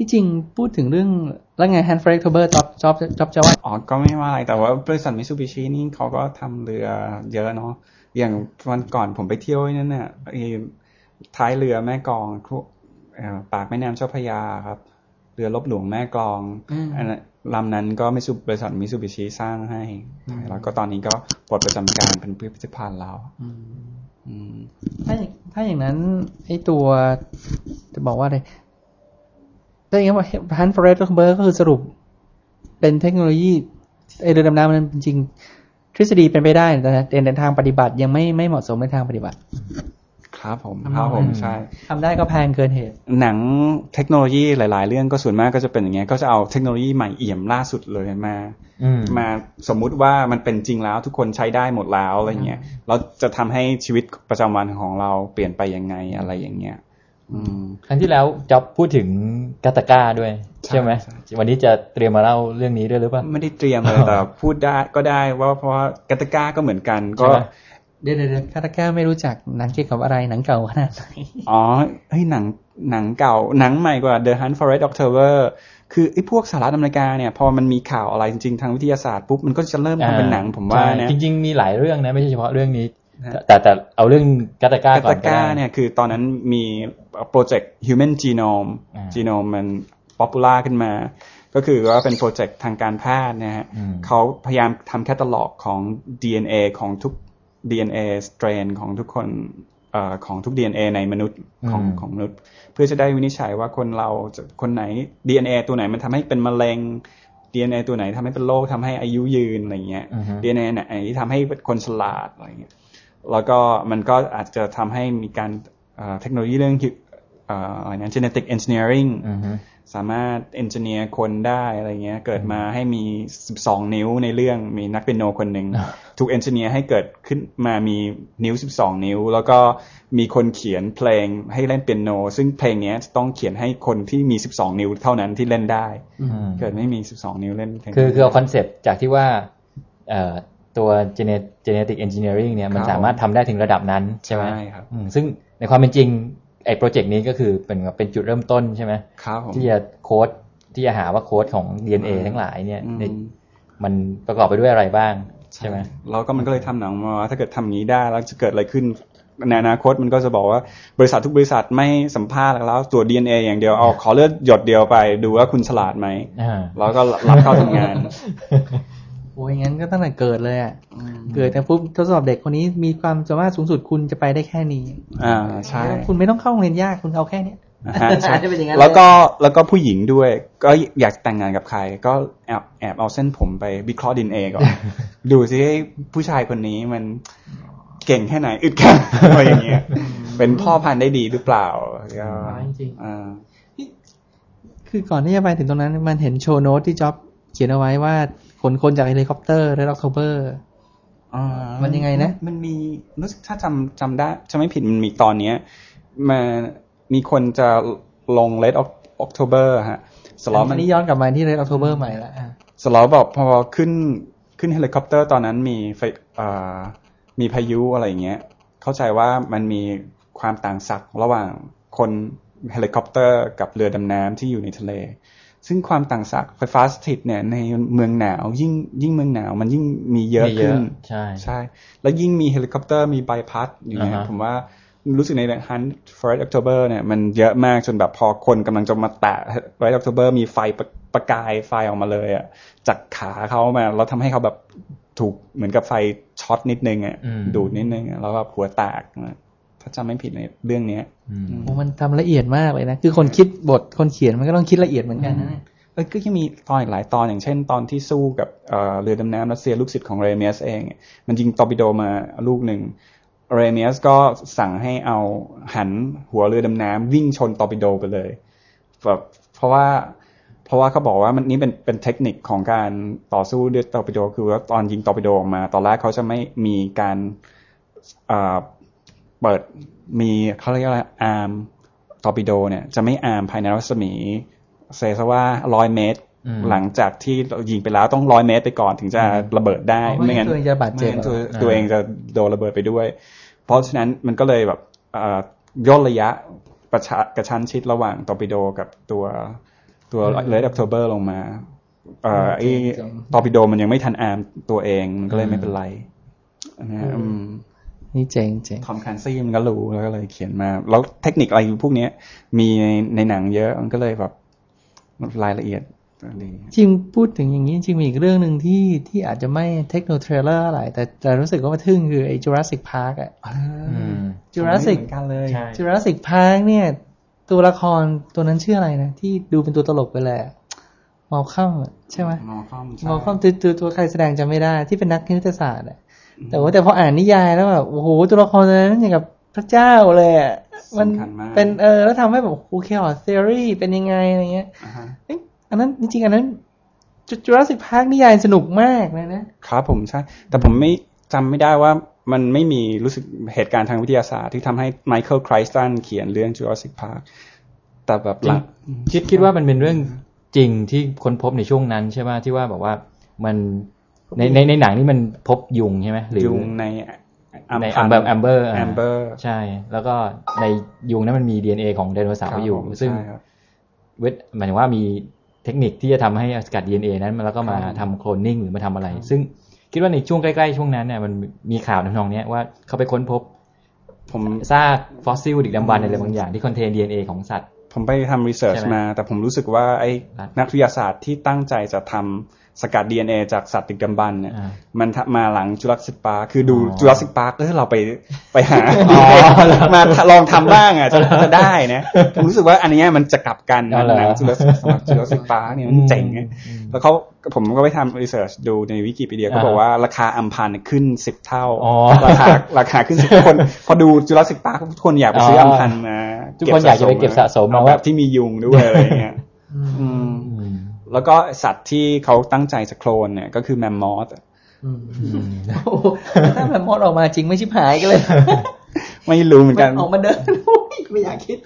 ที่จริงพูดถึงเรื่องแล้วไง hand freight cover จ็อบจ็อบจ็อบจะว่าอ๋อก็ไม่ว่าอะไร แต่ว่าบริษัทมิ t ซูบิชินี่เขาก็ทำเรือเยอะเนาะอย่างวันก่อนผมไปเที่ยวนั่นน่ะไอ้ท้ายเรือแม่กลองพวกเอ่อปากแม่น้ำเจ้าพระยาครับ เรือลบหลวงแม่กลองอืมอันนั้นลำนั้นก็มิซูบริษัทมิ t ซูบิชิสร้างให้ แล้วก็ตอนนี้ก็ปลดประจำการเป็นพิพิธภัณฑ์แล้วอืมถ้าอย่างถ้าอย่างนั้นไอ้ตัวจะบอกว่าอะไร ถ้าอย่างนั้นว่า hand freight cover ก็คือสรุป เป็นเทคโนโลยีไอ้เรือดำน้ำมันจริงๆทฤษฎีเป็นไปได้ แต่ในทางปฏิบัติยังไม่ไม่เหมาะสมในทางปฏิบัติ ครับผมทำครับผมได้ใช่ทำได้ก็แพงเกินเหตุ หนังเทคโนโลยีหลาย ๆ เรื่องก็ส่วนมากก็จะเป็นอย่างเงี้ยก็จะเอาเทคโนโลยีใหม่เอี่ยมล่าสุดเลยมาอืมมาสมมุติว่ามันเป็นจริงแล้วทุกคนใช้ได้หมดแล้วอะไรเงี้ยเราจะทำให้ชีวิตประจำวันของเราเปลี่ยนไปยังไงอะไรอย่างเงี้ยอืม ครั้งที่แล้วจ๊อบพูดถึงกาตาก้าด้วย ใช่ใช่ไหมใช่วันนี้จะเตรียมมาเล่าเรื่องนี้ด้วยหรือเปล่าไม่ได้เตรียมเลยแต่พูดได้ก็ได้ว่าเพราะว่ากาตาก้าก็เหมือนกันก็ใช่ไหมเดี๋ยวเดี๋ยวเดี๋ยวคาตาแก้วไม่รู้จักหนังเกี่ยวกับอะไรหนังเก่าขนาดไหนอ๋อเฮ้ยหนังหนังเก่า หนังใหม่กว่า The Hunt for Red October คือไอ้พวกสหรัฐอเมริกาเนี่ย พอมันมีข่าวอะไรจริงๆ ทางวิทยาศาสตร์ปุ๊บ มันก็จะเริ่มทำเป็นหนังผมว่าใช่นะจริง ๆ มีหลายเรื่องนะ ไม่ใช่เฉพาะเรื่องนี้นะแต่แต่เอาเรื่อง Gattaca ก่อนกาตาก้าเนี่ยคือตอนนั้นมี โปรเจกต์ Human Genome อ่า Genome มัน popular ขึ้นมา ก็คือว่าเป็นโปรเจกต์ทางการแพทย์นะฮะอืมเขาพยายามทำแคตตาล็อกของ DNA ของทุก DNA strain ของทุกคนเอ่อของทุก DNA ในมนุษย์ของอืมของมนุษย์ เพื่อจะได้วินิจฉัยว่าคนเราจะคนไหน DNA ตัวไหนมันทำให้เป็นมะเร็ง DNA ตัวไหนทำให้เป็นโรคทำให้อายุยืนอะไรเงี้ยอือฮึ DNA ไหนที่ทำให้เป็นคนฉลาดอะไรเงี้ยแล้วก็มันก็อาจจะทำให้มีการเอ่อเทคโนโลยีเรื่องเอ่ออะไรนะ genetic engineering อือฮึสามารถ engineer คนได้อะไรเงี้ย เกิดมาให้มี 12 นิ้วในเรื่องมีนักเปียโนคนหนึ่งอ่าถูก engineer ให้เกิดขึ้นมามีนิ้ว 12 นิ้ว แล้วก็มีคนเขียนเพลงให้เล่นเปียโน ซึ่งเพลงเนี้ยจะต้องเขียนให้คนที่มี 12 นิ้วเท่านั้นที่เล่นได้อืมเกิดไม่มี 12 นิ้วเล่นเพลงคือคือเอาคอนเซปต์จากที่ว่าเอ่อตัว genet- genetic engineering เนี่ยมันครับสามารถทำได้ถึงระดับนั้นใช่ไหมใช่ครับอืมซึ่งในความเป็นจริง ไอ้โปรเจกต์นี้ก็คือเป็นเป็นจุดเริ่มต้นใช่ไหมครับผมที่จะโค้ดที่จะหาว่าโค้ดของ DNA อืมทั้งหลายเนี่ยอืมในมันประกอบไปด้วยอะไรบ้างใช่ไหมแล้วก็มันก็เลยทำหนังมาว่าถ้าเกิดทำอย่างนี้ได้แล้วจะเกิดอะไรขึ้นในอนาคตมันก็จะบอกว่าบริษัททุกบริษัทไม่สัมภาษณ์แล้วตรวจ DNA อย่างเดียวเอาขอเลือดหยดเดียวไป ดูว่าคุณฉลาดไหมอ่าแล้วก็รับเข้าทำงานโอ้ยงั้นก็ตั้งแต่เกิดเลยอะเกิดแต่ปุ๊บทดสอบเด็กคนนี้มีความสามารถสูงสุดคุณจะไปได้แค่นี้ อ่าใช่คุณไม่ต้องเข้าโรงเรียนยากคุณเอาแค่เนี้ยอ่าฮะใช่จะเป็นอย่างนั้นแล้วก็แล้วก็ผู้หญิงด้วย ก็อยากแต่งงานกับใคร ก็แอบแอบเอาเส้นผมไปวิเคราะห์ดินเอก่อน ดูซิผู้ชายคนนี้มันเก่งแค่ไหนอึดแค่ไหนอะไรอย่างเงี้ย เป็นพ่อพันธุ์ได้ดีหรือเปล่าก็จริงอ่าคือก่อนที่จะไปถึงตรงนั้น มันเห็นโชว์โน้ตที่จ็อบเขียนเอาไว้ว่า ขนคนจากเฮลิคอปเตอร์และล็อกโทเบอร์อ่ามันยังไงนะ มันมีรู้สึกถ้าจำจำได้จะไม่ผิดมันมีตอนเนี้ยมามีคนจะลง Red October ฮะสล้ออัมันนนี้ย้อนกลับมาที่เรดออกโทเบอร์ใหม่ละอะสล้อบอกพอขึ้นขึ้นเฮลิคอปเตอร์ตอนนั้นมีไฟอ่ามีพายุอะไรอย่างเงี้ย เข้าใจว่ามันมีความต่างศักย์ระหว่างคนเฮลิคอปเตอร์กับเรือดำน้ำที่อยู่ในทะเล ซึ่งความต่างศักย์ไฟฟ้าสถิตเนี่ยในเมืองหนาว ยิ่งยิ่งเมืองหนาว มันยิ่งมีเยอะมีเยขึ้นใช่ใช่ แล้วยิ่งมีเฮลิคอปเตอร์มีใบพัดอย่างเงี้ยอ่าฮะผมว่ารู้สึกใน Hunt for Red October เนี่ยมันเยอะมากจนแบบพอคนกำลังจะมาแตะ Red October มีไฟประประกายไฟออกมาเลยอะจากขาเขามาแล้วทำให้เขาแบบถูกเหมือนกับไฟช็อตนิดนึงอะอืมดูดนิดนึงอะแล้วแบบหัวแตกนะ ถ้าจำไม่ผิดในเรื่องเนี้ยอืมโอ้มันทำละเอียดมากเลยนะ คือคนคิดบทคนเขียนมันก็ต้องคิดละเอียดเหมือนกันนะเนี่ยเอ้ยก็ยังมีตอนอีกหลายตอนอย่างเช่น ตอนที่สู้กับเอ่อเรือดำน้ำรัสเซียลูกศิษย์ของเรเมียสเองเนี่ยมันยิงตอร์ปิโดมาลูกหนึ่งเรเมียสก็สั่งให้เอาหันหัวเรือดำน้ำวิ่งชนตอร์ปิโดไปเลยแบบเพราะว่าเพราะว่าเขาบอกว่ามันนี่เป็นเป็นเทคนิคของการต่อสู้ด้วยตอร์ปิโด คือว่าตอนยิงตอร์ปิโดออกมา ตอนแรกเขาจะไม่มีการ เอ่อเปิดมีเขาเรียกอะไร arm ตอร์ปิโดเนี่ยจะไม่ arm ภายในรัศมี say ซะว่าร้อยเมตรอืมหลังจากที่เรายิงไปแล้วต้องร้อยเมตรไปก่อนถึงจะระเบิดได้เพราะไม่งั้นตัวเองจะบาดเจ็บไม่งั้นตัวอ่าตัวเองจะโดนระเบิดไปด้วย เพราะฉะนั้นมันก็เลยแบบเอ่อย่นระยะประชากระชั้นชิดระหว่างตอร์ปิโดกับตัวตัวเลด o c โ o เบอร์ลงมาเอ่อไอ้ตอร์ปิโดมันยังไม่ทัน arm ตัวเองมันก็เลยไม่เป็นไรนะฮะอืม นี่เจ๋งเจ๋ง Tom Clancy มันก็รู้แล้วก็เลยเขียนมา แล้วเทคนิคอะไรพวกเนี้ย มีในในหนังเยอะมันก็เลยแบบรายละเอียดดีจริงพูดถึงอย่างนี้จริงมีอีกเรื่องหนึ่งที่ที่อาจจะไม่ techno thriller อะไรแต่แต่รู้สึกว่าทึ่งคือไอ้ Jurassic Park อะอืม Jurassic เหมือนกันเลยใช่ Jurassic Park เนี่ย ตัวละครตัวนั้นชื่ออะไรนะ ที่ดูเป็นตัวตลกไปเลย Malcolm ใช่ไหม Malcolm Malcolm ตัวตัวตัวใครแสดงจำไม่ได้ที่เป็นนักคณิตศาสตร์อะ แต่ว่าแต่พออ่านนิยายแล้วแบบโอ้โหตัวละครตัวนั้นอย่างกับพระเจ้าเลยอะมันสำคัญมากเป็นเออแล้วทำให้แบบโอเคออ theory เป็นยังไงอะไรเงี้ยอ่าฮะเอ๊ะอันนั้นจริงๆอันนั้น Jurassic Park นิยายสนุกมากเลยนะครับผมใช่ แต่ผมไม่จำไม่ได้ว่ามันไม่มีรู้สึกเหตุการณ์ทางวิทยาศาสตร์ที่ทำให้ Michael Crichton เขียนเรื่อง Jurassic Park แต่แบบหลังคิดคิดว่ามันเป็นเรื่องจริงที่ค้นพบในช่วงนั้นใช่ไหมที่ว่าแบบว่ามัน ในในในหนังนี่มันพบยุงใช่ไหมหรือยุงในใน amber amber amber ใช่ แล้วก็ในยุงนั้นมันมี DNA ของไดโนเสาร์อยู่ ซึ่งเวทหมายถึงว่ามีเทคนิคที่จะทำให้สกัด DNA นั้นมาแล้วก็มาครับทำโคลนนิ่งหรือมาทำอะไร ซึ่งคิดว่าในช่วงใกล้ ๆ ช่วงนั้นเนี่ยมันมีข่าวในทำนองเนี้ยว่าเขาไปค้นพบ ผมซากฟอสซิลดึกดำบรรพ์อะไรบางอย่างที่ contain DNA ของสัตว์ ผมไปทำ research ใช่ไหมมา แต่ผมรู้สึกว่าไอ้ครับนักวิทยาศาสตร์ที่ตั้งใจจะทำ สกัด DNA จากสัตว์ดึกดำบรรพ์เนี่ยอ่ามันทำมาหลัง Jurassic Park คือดูอ๋อ Jurassic Park เออเราไปไปหาอ๋อมาลองทำบ้างอะจะจะได้นะผมรู้สึกว่าอันเนี้ยมันจะกลับกันอ๋อเหรอหนังจุลศิลปาจุลศิลปาเนี่ยมันเจ๋งไงแล้วเขาผมก็ไปทำรีเสิร์ชดูในวิกิพีเดียเขาบอกว่าราคาอัมพันธ์ขึ้นสิบเท่าอ๋อราคาราคาขึ้นสิบคน พอดูจุลศิลปาทุกคนอยากไปซื้ออัมพันธ์มาทุกคนอยากจะไปเก็บสะสมเอามาแบว่าบที่มียุงด้วยอะไรเงี้ยอืมอืม แล้วก็สัตว์ที่เขาตั้งใจจะโคลนเนี่ยก็คือแมมมอสอืมโอ้โหถ้าแบบมอดออกมาจริงไม่ชิบหายกันเลย ไม่รู้เหมือนกันออกมาเดินโอ้ยไม่อยากคิด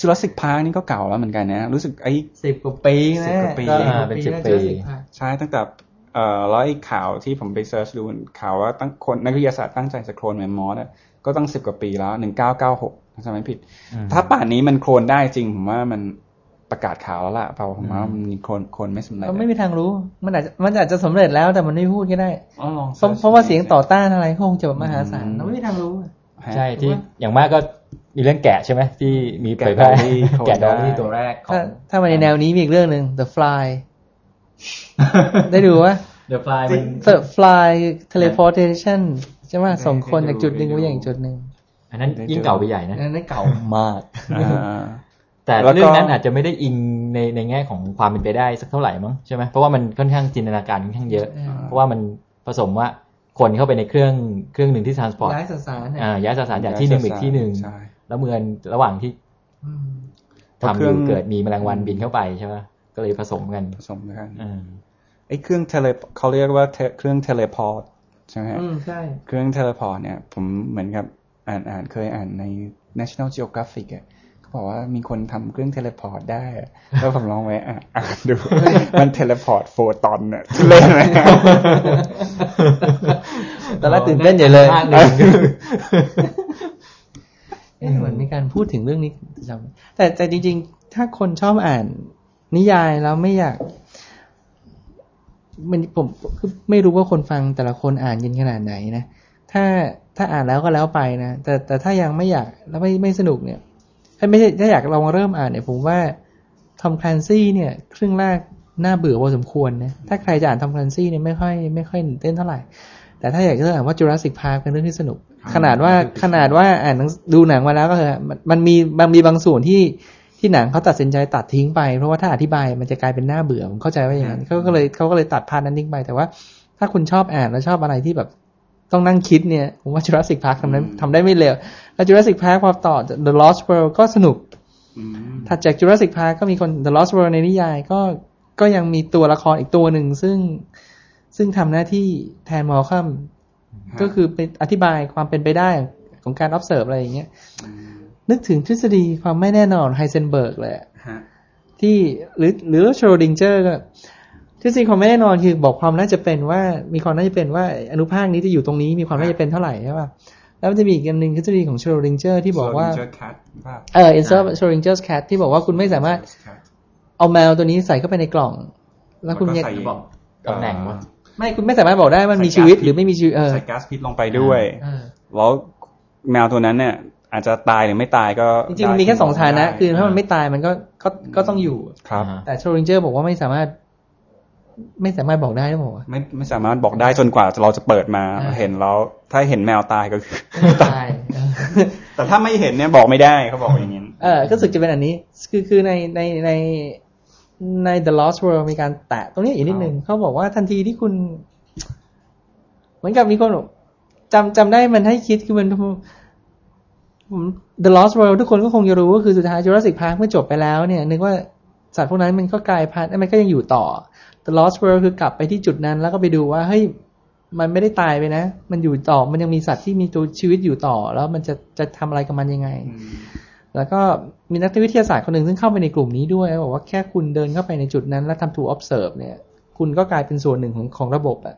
Jurassic Park นี่ก็เก่าแล้วเหมือนกันนะ รู้สึกไอ้สิบกว่าปีนะสิบกว่าปีก็อ่าเป็นสิบปีแล้ว Jurassic Park ใช่ตั้งแต่เอ่อแล้วไอ้ข่าวที่ผมไป search ดูข่าวว่าตั้งคนนักวิทยาศาสตร์ตั้งใจจะโคลนแมมมอธอะก็ตั้งสิบกว่าปีแล้วหนึ่งเก้าเก้าหกถ้าจำไม่ผิดอืมถ้าป่านนี้มันโคลนได้จริงผมว่ามัน ประกาศข่าวแล้วล่ะเปล่าผมว่ามันมีโคลนโคลนไม่สำเร็จเราไม่มีทางรู้ มันอาจจะมันอาจจะสำเร็จแล้วแต่มันไม่พูดก็ได้อ๋อลองเพราะเพราะว่าเสียงต่อต้านอะไรก็คงจะแบบมหาศาลอืมเราไม่มีทางรู้ฮะใช่ที่อย่างมากก็มีเรื่องแกะใช่ไหมที่มีเผยแพร่แกะดอลลี่โคแกะดอลได้ลี่ตัวแรกขอถ้างถ้ามาในแนวนี้มีอีกเรื่องหนึ่ง The Fly ได้ดูว่า The Fly มัน The Fly teleportation ใช่ไหมส่งคนจากจุดหนึ่งไปยังอีกจุดหนึ่งอันนั้นยิ่งเก่าไปใหญ่นะอันนั้นเก่ามากอ่า แต่แล้วก็เรื่องนั้นอาจจะไม่ได้อิงในในแง่ของความเป็นไปได้สักเท่าไหร่มั้งใช่ไหมเพราะว่ามันค่อนข้างจินตนาการค่อนข้างเยอะ เพราะว่ามันผสมว่าคนเข้าไปในเครื่องเครื่องหนึ่งที่ transport ย้ายสสารเนี่ยอ่าย้ายสสารจากที่หนึ่งไปอีกที่หนึ่งใช่แล้วเมื่อระหว่างที่อืมทำเครื่องอยู่เกิดมีแมลงวันบินเข้าไปใช่ไหมก็เลยผสมกันผสมกันอ่าไอ้เครื่อง tele เขาเรียกว่าเทเครื่อง teleport ใช่ไหมฮะอืมใช่เครื่อง teleport เนี่ย ผมเหมือนกับอ่านอ่านเคยอ่านใน National Geographic อะเขา บอกว่ามีคนทำเครื่อง teleport ได้อะแล้วผมลองไว้อ่านอ่านดู มัน teleport โฟตอนเนี่ยทุเรศไหมตอนแรกตื่นเต้นใหญ่เลยภาคหนึ่งเอ๊ะเหมือนมีการพูดถึงเรื่องนี้จำแต่แต่จริง ๆ ถ้าคนชอบอ่านนิยายแล้วไม่อยากมันผมคือไม่รู้ว่าคนฟังแต่ละคนอ่านกันขนาดไหนนะ ถ้าถ้าอ่านแล้วก็แล้วไปนะ แต่แต่ถ้ายังไม่อยากแล้วไม่ไม่สนุกเนี่ยถ้า ไม่ใช่ถ้าอยากลองเริ่มอ่านเนี่ยผมว่า Tom Clancy เนี่ยครึ่งแรกน่าเบื่อพอสมควรนะถ้าใครจะอ่าน Tom Clancy เนี่ยไม่ค่อยไม่ค่อยตื่นเต้นเท่าไหร่ แต่ถ้าอยากจะอ่านว่า Jurassic Park เป็นเรื่องที่สนุก ขนาดว่าขนาดว่าอ่านหนังดูหนังมาแล้วก็คือมันมันมีมันมีบางส่วนที่ที่หนังเขาตัดสินใจตัดทิ้งไป เพราะว่าถ้าอธิบายมันจะกลายเป็นน่าเบื่อผมเข้าใจว่าอย่างนั้นเขาก็เลยเขาก็เลยตัด part นั้นทิ้งไปแต่ว่า ถ้าคุณชอบอ่านแล้วชอบอะไรที่แบบ ต้องนั่งคิดเนี่ยผมว่า Jurassic Park ทำได้ทำได้ไม่เลว แล้ว Jurassic Park พอต่อ The Lost World ก็สนุกอืมถัดจาก Jurassic Park ก็มีคน The Lost World ในนิยาย ก็ก็ยังมีตัวละครอีกตัวหนึ่งซึ่งซึ่งทำหน้าที่แทน Malcolm ก็คือเป็นอธิบายความเป็นไปได้ของการ observe อะไรอย่างเงี้ยนึกถึงทฤษฎีความไม่แน่นอนไฮเซนเบิร์กเลยอะฮะที่หรือหรือโชรดิงเจอร์ก็ ทฤษฎีความไม่แน่นอนคือบอกความน่าจะเป็นว่ามีความน่าจะเป็นว่าอนุภาคนี้จะอยู่ตรงนี้มีความน่าจะเป็นเท่าไหร่ใช่ป่ะแล้วมันจะมีอีกอันหนึ่งทฤษฎีของโชรดิงเจอร์ที่บอกว่าเจอแคทป่ะเออ insert Schrodinger's cat ที่บอกว่าคุณไม่สามารถเอาแมวตัวนี้ใส่เข้าไปในกล่อง แล้วคุณแล้วก็ยังใส่บอกตำแหน่งว่าไม่คุณไม่สามารถบอกได้มันมีชีวิตหรือไม่มีชีวิตเออใส่ก๊าซพิษลงไปด้วยเออแล้วแมวตัวนั้นเนี่ย อาจจะตายหรือไม่ตายก็จริงๆมันมีแค่สองฐานะได้คือถ้ามันไม่ตายมันก็ก็ก็ต้องอยู่ครับอ่าแต่ Schrodinger บอกว่าไม่สามารถ ไม่สามารถบอกได้หรือเปล่าวะไม่ไม่สามารถบอกได้จนกว่าเราจะเปิดมาอ่าเห็นแล้ว ถ้าเห็นแมวตายก็คือไม่ตายเออแต่ถ้าไม่เห็นเนี่ยบอกไม่ได้เขาบอกอย่างนี้เออก็รู้สึกจะเป็นอันนี้ คือคือในในในใน The Lost World มีการแตะตรงนี้อีกนิดนึงเขาบอกว่าทันทีที่คุณ เหมือนกับมีคนบอกจำจำได้มันให้คิดคือมันผม The Lost World ทุกคนก็คงจะรู้ว่าคือสุดท้าย Jurassic Park เมื่อจบไปแล้วเนี่ย นึกว่าสัตว์พวกนั้นมันก็กลายพันธุ์มันก็ยังอยู่ต่อ The Lost World คือกลับไปที่จุดนั้น แล้วก็ไปดูว่าเฮ้ยมันไม่ได้ตายไปนะ มันอยู่ต่อ มันยังมีสัตว์ที่มีตัวชีวิตอยู่ต่อ แล้วมันจะจะทำอะไรกับมันยังไง แล้วก็มีนักวิทยาศาสตร์คนหนึ่งซึ่งเข้าไปในกลุ่มนี้ด้วยบอกว่าแค่คุณเดินเข้าไปในจุดนั้น แล้วทำ to observe เนี่ย คุณก็กลายเป็นส่วนหนึ่งของของระบบอะ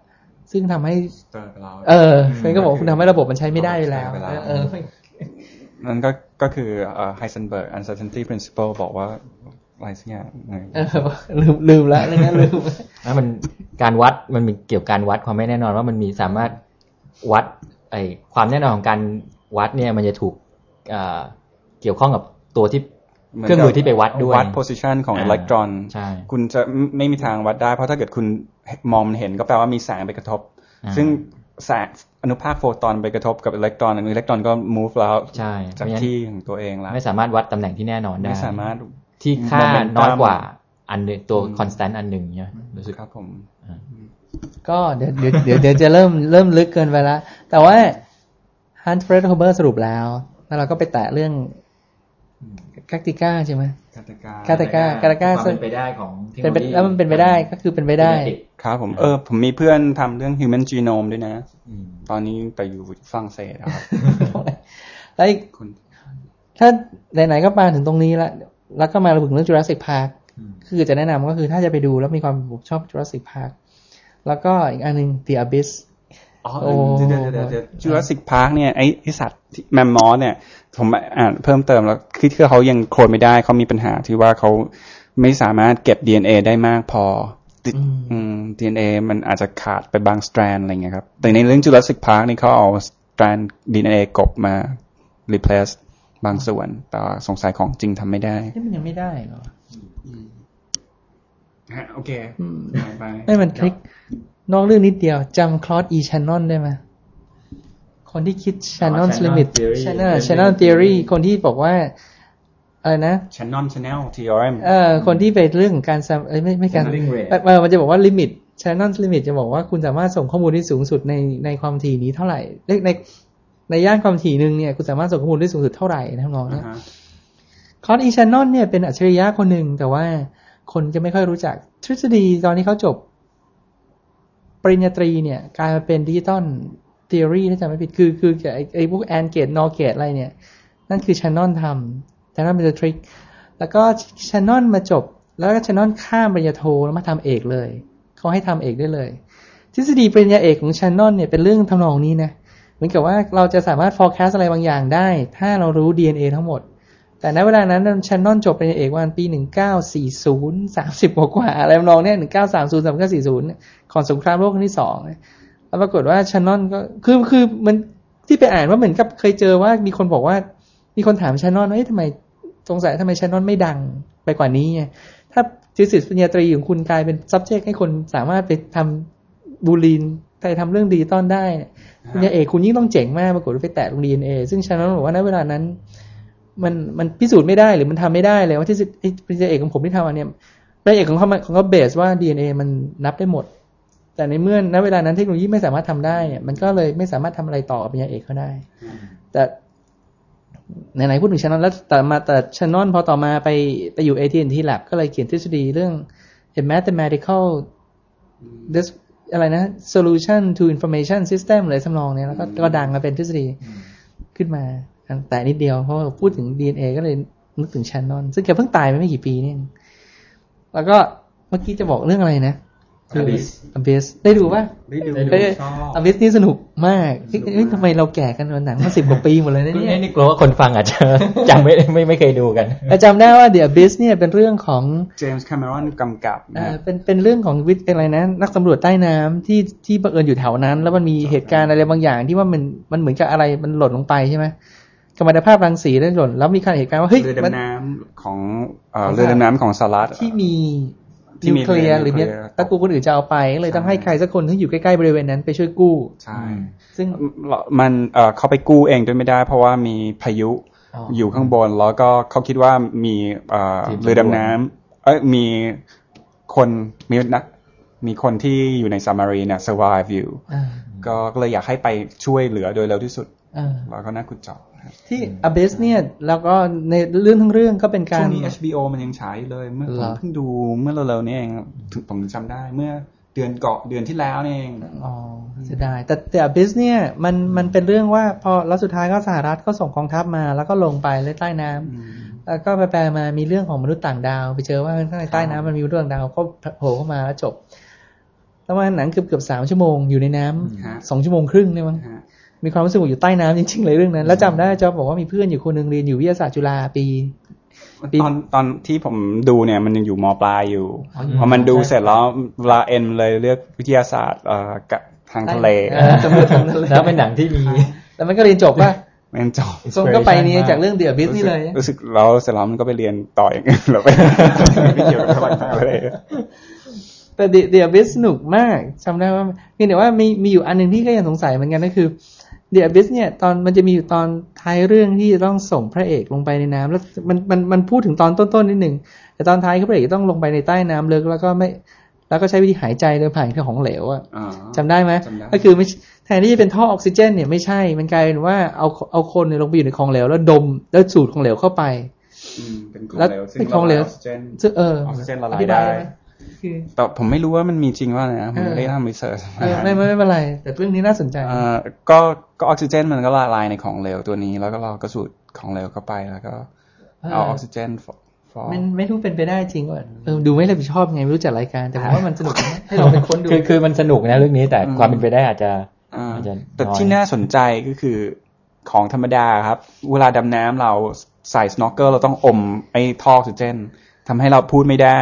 ซึ่งทำให้ เออเฟนก็บอกว่าคุณทำให้ระบบมันใช้ไม่ได้ไปแล้วใช้ไม่ได้เออนั่นก็ก็คือเอ่อ Heisenberg uncertainty principle บอกว่า อะไรสักอย่างหนึ่งเออลืมลืมแล้วเรื่องนั้นลืมแล้วมันการวัดมันมีเกี่ยวกับการวัดความไม่แน่นอนว่ามันมีสามารถวัด ไอความแน่นอนของการวัดเนี่ย มันจะถูกอ่าเกี่ยวข้องกับตัวที่หเครื่องมือที่ไปวัดด้วยวัด position ของอ่าอิเล็กตรอนใช่คุณจะไม่ไม่มีทางวัดได้ เพราะถ้าเกิดคุณมองมันเห็นก็แปลว่ามีแสงไปกระทบอ่าซึ่งแสงอนุภาคโฟตอนไปกระทบกับอิเล็กตรอนอิเล็กตรอนก็ move แล้วใช่จากเพราะฉะนั้นที่ของตัวเองแล้วไม่สามารถวัดตำแหน่งที่แน่นอนได้ไม่สามารถ ที่ค่า Momentum น้อยกว่าอันหนึ่งตัวอืม constant อันหนึ่งเนี่ยรู้สึกครับผมก็เดี๋ยวเดี๋ยวเดี๋ยวเดี๋ยวจะเริ่มเริ่มลึกเกินไปละแต่ว่า Hunt Fred Hober สรุปแล้ว แล้วเราก็ไปแตะเรื่องกาติก้าใช่ไหมกาตกากาตกากาตกาความเป็นไปได้ของเทคโนเป็นโลไปยีแล้วมันเป็นไปได้ก็คือเป็นไปได้ ครับผมเออ ผมมีเพื่อนทำเรื่อง human genome ด้วยนะอืมตอนนี้แต่อยู่ฝรั่งเศสอะครับแล้วอีกคุณถ้าไหนๆก็มาถึงตรงนี้แล้ว แล้วก็มาถึงเรื่อง Jurassic Park อืมคือจะแนะนำก็คือถ้าจะไปดูแล้วมีความชอบ Jurassic Park แล้วก็อีกอันหนึ่ง The Abyss อ๋อโอ้เดี๋ยวเดี๋ยวเดี๋ยวจูราสสิกพาร์คเนี่ยไอไอสัตว์แมมมอสเนี่ย ผมอ่านเพิ่มเติมแล้วคือที่เขายังโคลนไม่ได้เขามีปัญหาที่ว่าเขาไม่สามารถเก็บ DNA ได้มากพอติดอืมอืม DNA มันอาจจะขาดไปบางสแตรนอะไรเงี้ยครับ แต่ในเรื่องจูราสสิกพาร์คนี่เขาเอาสแตรน DNA กบมา replace บางส่วน แต่ว่าสงสัยของจริงทำไม่ได้นี่มันยังไม่ได้เหรอฮะโอเคอืมไปไม่มันคลิก นอกเรื่องนิดเดียวจำคลอสอีชานนได้ไหมคนที่คิด Shannon's Shannon Limit Theory Shannon Shannon Theory คนที่บอกว่าอะไรนะ Shannon Channel theorem เอ่อคนที่ไปเรื่องของการซัมเอ้ยไม่ไม่การ Sampling rate เออมันจะบอกว่า limit Shannon Limit จะบอกว่าคุณสามารถส่งข้อมูลที่สูงสุดในในความถี่นี้เท่าไหร่ใน ในในย่านความถี่หนึ่งเนี่ยคุณสามารถส่งข้อมูลได้สูงสุดเท่าไหร่นะน้องเนี่ยอ่าฮะ Claude E. Shannon เนี่ยเป็นอัจฉริยะคนหนึ่งแต่ว่าคนจะไม่ค่อยรู้จักทฤษฎีตอนที่เขาจบ ปริญญาตรีเนี่ยกลายมาเป็นดิจิตอลทฤษฎีถ้าจำไม่ผิดคือคือไอ้ไอ้พวก AND gate NOR gate อะไรเนี่ย นั่นคือชานนทำชานนเป็นทริคแล้วก็ชานนมาจบ แล้วก็ชานนข้ามปริญญาโทแล้วมาทำเอกเลยเขาให้ทำเอกได้เลย ทฤษฎีปริญญาเอกของชานนเนี่ยเป็นเรื่องทำนองนี้นะ เหมือนกับว่าเราจะสามารถ forecast อะไรบางอย่างได้ ถ้าเรารู้ DNA ทั้งหมด แต่ณเวลานั้นชานนอนจบเปริญญาเอกวันปี 1940 30กว่ากว่าอะไรนองเนี้ย1930 3940ก่อนสงครามโลกครั้งที่สองแล้วปรากฏว่าชานนอนก็คือคือมันที่ไปอ่านว่าเหมือนกับเคยเจอว่ามีคนบอกว่า มีคนถามชานนอนว่าเอ๊ะทำไมสงสัยทำไมชานนอนไม่ดังไปกว่านี้ไงถ้าจิสิสปริญญาตรีของคุณกลายเป็น subject ให้คนสามารถไปทำบูลีน ไปทำเรื่องดิจิตอลได้เนี่ยปริญญาเอกคุณยิ่งต้องเจ๋งมากปรากฏว่าไปแตะตรง DNA ซึ่งชานนบอกว่าณเวลานั้น มันมันพิสูจน์ไม่ได้หรือมันทำไม่ได้เลยว่าที่ไอ้ปริญญาเอกของผมที่ทำอันเนี้ยปริญญาเอกของเขาของเขาเบสว่า DNA มันนับได้หมด แต่ในเมื่อณเวลานั้นเทคโนโลยีไม่สามารถทำได้เนี่ยมันก็เลยไม่สามารถทำอะไรต่อกับปริญญาเอกเขาได้ แต่ไหนๆพูดถึงชานอนแล้วแต่มาแต่ชานอนพอต่อมาไปไปอยู่ AT&T Lab ก็เลยเขียนทฤษฎีเรื่อง a mathematical this อะไรนะ solution to information system เลยสำนองเนี่ยแล้วก็ก็ดังมาเป็นทฤษฎีขึ้นมา แต่นิดเดียวเพราะว่าพูดถึง DNA ก็เลยนึกถึงชานอน ซึ่งแกเพิ่งตายไปไม่กี่ปีนี่เองแล้วก็เมื่อกี้จะบอกเรื่องอะไรนะ Abyss Abyss ได้ดูป่ะได้ดูเอ้ยชอบ Abyss นี่สนุกมากเฮ้ยเฮ้ยทำไมเราแก่กันวันหนังมาสิบกว่าปีหมดเลยนะนี่เนี่ยนี่กลัวว่าคนฟังอาจจะจำไม่ไม่ไม่เคยดูกันแต่จำได้ว่า The Abyss เนี่ยเป็นเรื่องของเจมส์แคมเมรอนกำกับนะอ่าครับเป็นเป็นเรื่องของวิทย์อะไรนะ นักสำรวจใต้น้ำที่ที่บังเอิญอยู่แถวนั้น แล้วมันมีเหตุการณ์อะไรบางอย่างที่ว่ามันมันเหมือนกับอะไรมันหล่นลงไปใช่ไหมกัมมันตภาพรังสีได้หล่นแล้วมีการเหตุการณ์ว่าเฮ้ยเรือมันดำน้ำของเอ่อเรือดำน้ำของสหรัฐที่มีที่ นิวมีเคลียร์หรือเนี่ยนิวเคลียร์ตะกูคนอื่นจะเอาไปก็เลยต้องให้ใครสักคนที่อยู่ใกล้ๆบริเวณนั้นไปช่วยกู้ ใช่ ซึ่งมันเอ่อเขาไปกู้เองด้วยไม่ได้ เพราะว่ามีพายุอ๋อออยู่ข้างบน แล้วก็เขาคิดว่ามีเอ่อทีมเรือดำน้ำเอ้ยมีคนมีนักมีคนที่อยู่ในซัมมารีเนี่ย survive อยู่อ่าก็ก็เลยอยากให้ไปช่วยเหลือโดยเร็วที่สุดอ่าแล้วก็น่าขุดเจาะครับที่ Abyss เนี่ยแล้วก็ในเรื่องทั้งเรื่องก็เป็นกาช่รวงนี้ HBO มันยังฉายอยู่เลยเมื่อผเหรมอเพิ่งดูเมื่อเร็วๆนี้เองถึงผมจำได้เมื่อเดือนเกาะเดือนที่แล้วนี่เองอ๋อเสียดายแต่แต่ Abyss เนี่ยมันมันเป็นเรื่องว่าพอแล้วสุดท้ายก็สหรัฐก็ส่งกองทัพมา แล้วก็ลงไปเลยใต้น้ำแล้วก็ไปแปลมามีเรื่องของมนุษย์ต่างดาว ไปเจอว่าข้างในใต้น้ำมันมีมนุษย์ต่างดาวก็โผล่เข้ามาแล้วจบแล้วมันหนังเกือบเกือบสามชั่วโมงอยู่ในน้ำฮะสองชั่วโมงครึ่งเนี่ยมั้งฮะ มีความรู้สึกว่าอยู่ใต้น้ำจริงๆเลยเรื่องนั้น แล้วจำได้จอบอกว่ามีเพื่อนอยู่คนหนึ่งเรียนอยู่วิทยาศาสตร์จุฬาปีปีตอนตอนที่ผมดูเนี่ยมันยังอยู่มปลายอยู่อ๋ออยู่พอมันดูใช่เสร็จแล้วเวลาเอ็นเลยเลือกวิทยาศาสตร์เอ่อกับทางทะเลออสำรวจทางทะเลแล้วเป็นหนังที่มี แล้วมันก็เรียนจบป่ะมันจบทรงก็ไปนี่จากเรื่องเดียบิสนี่เลย รู้สึกแล้วเสร็จแล้วมันก็ไปเรียนต่ออย่างอื่นแล้วไปไม่เกี่ยวกับทางทะเลแต่เดียบิสสนุกมากจำได้ว่าเพียงแต่ว่ามีมีอยู่อันหนึ่งที่ก็ยังสงสัยเหมือนกันก็คือ เดียบิสเนี่ยตอนมันจะมีอยู่ตอนท้ายเรื่องที่จะต้องส่งพระเอกลงไปในน้ำแล้วมันมันมันพูดถึงตอนต้นๆนิดหนึ่งแต่ตอนท้ายคือพระเอกต้องลงไปในใต้น้ำลึกแล้วก็ไม่แล้วก็ใช้วิธีหายใจโดยผ่านเครื่องของเหลวอะอ๋อจำได้ไหมจำได้ก็คือไม่แทนที่จะเป็นท่อออกซิเจน เนี่ยไม่ใช่มันกลายเป็นว่าเอาเอาคนเนี่ยลงไปอยู่ในของเหลวแล้วดมแล้วสูดของเหลวเข้าไปอืมเป็นของแล้วเหลวซึ่เป็นของเหลวะายออกซิเจนซึ่งเออออกซิเจนละลายอธิบายได้ไหม คือแต่ผมไม่รู้ว่ามันมีจริงว่านะผมเออไม่ได้ทำรีเสิร์ชเออไม่ไม่ไม่เป็นไร แต่เรื่องนี้น่าสนใจเอ่อก็ก็ออกซิเจนมันก็ละลายในของเหลวตัวนี้ แล้วก็เราก็สูดของเหลวเข้าไปแล้วก็เอาออกซิเจนฟอไม่ไม่รู้เป็นไปได้จริงว่าเออดูไม่รับผิดชอบไงไม่รู้จัดรายการแต่ผมว่ามันสนุกนะให้เราเป็นคนดูคือคือมันสนุกนะเรื่องนี้แต่อืมความเป็นไปได้อาจจะอ่าอาจจะแต่น้อยที่น่าสนใจก็คือของธรรมดาครับ เวลาดำน้ำเราใส่ snorkel เราต้องอมไอ้ท่อออกซิเจน ทำให้เราพูดไม่ได้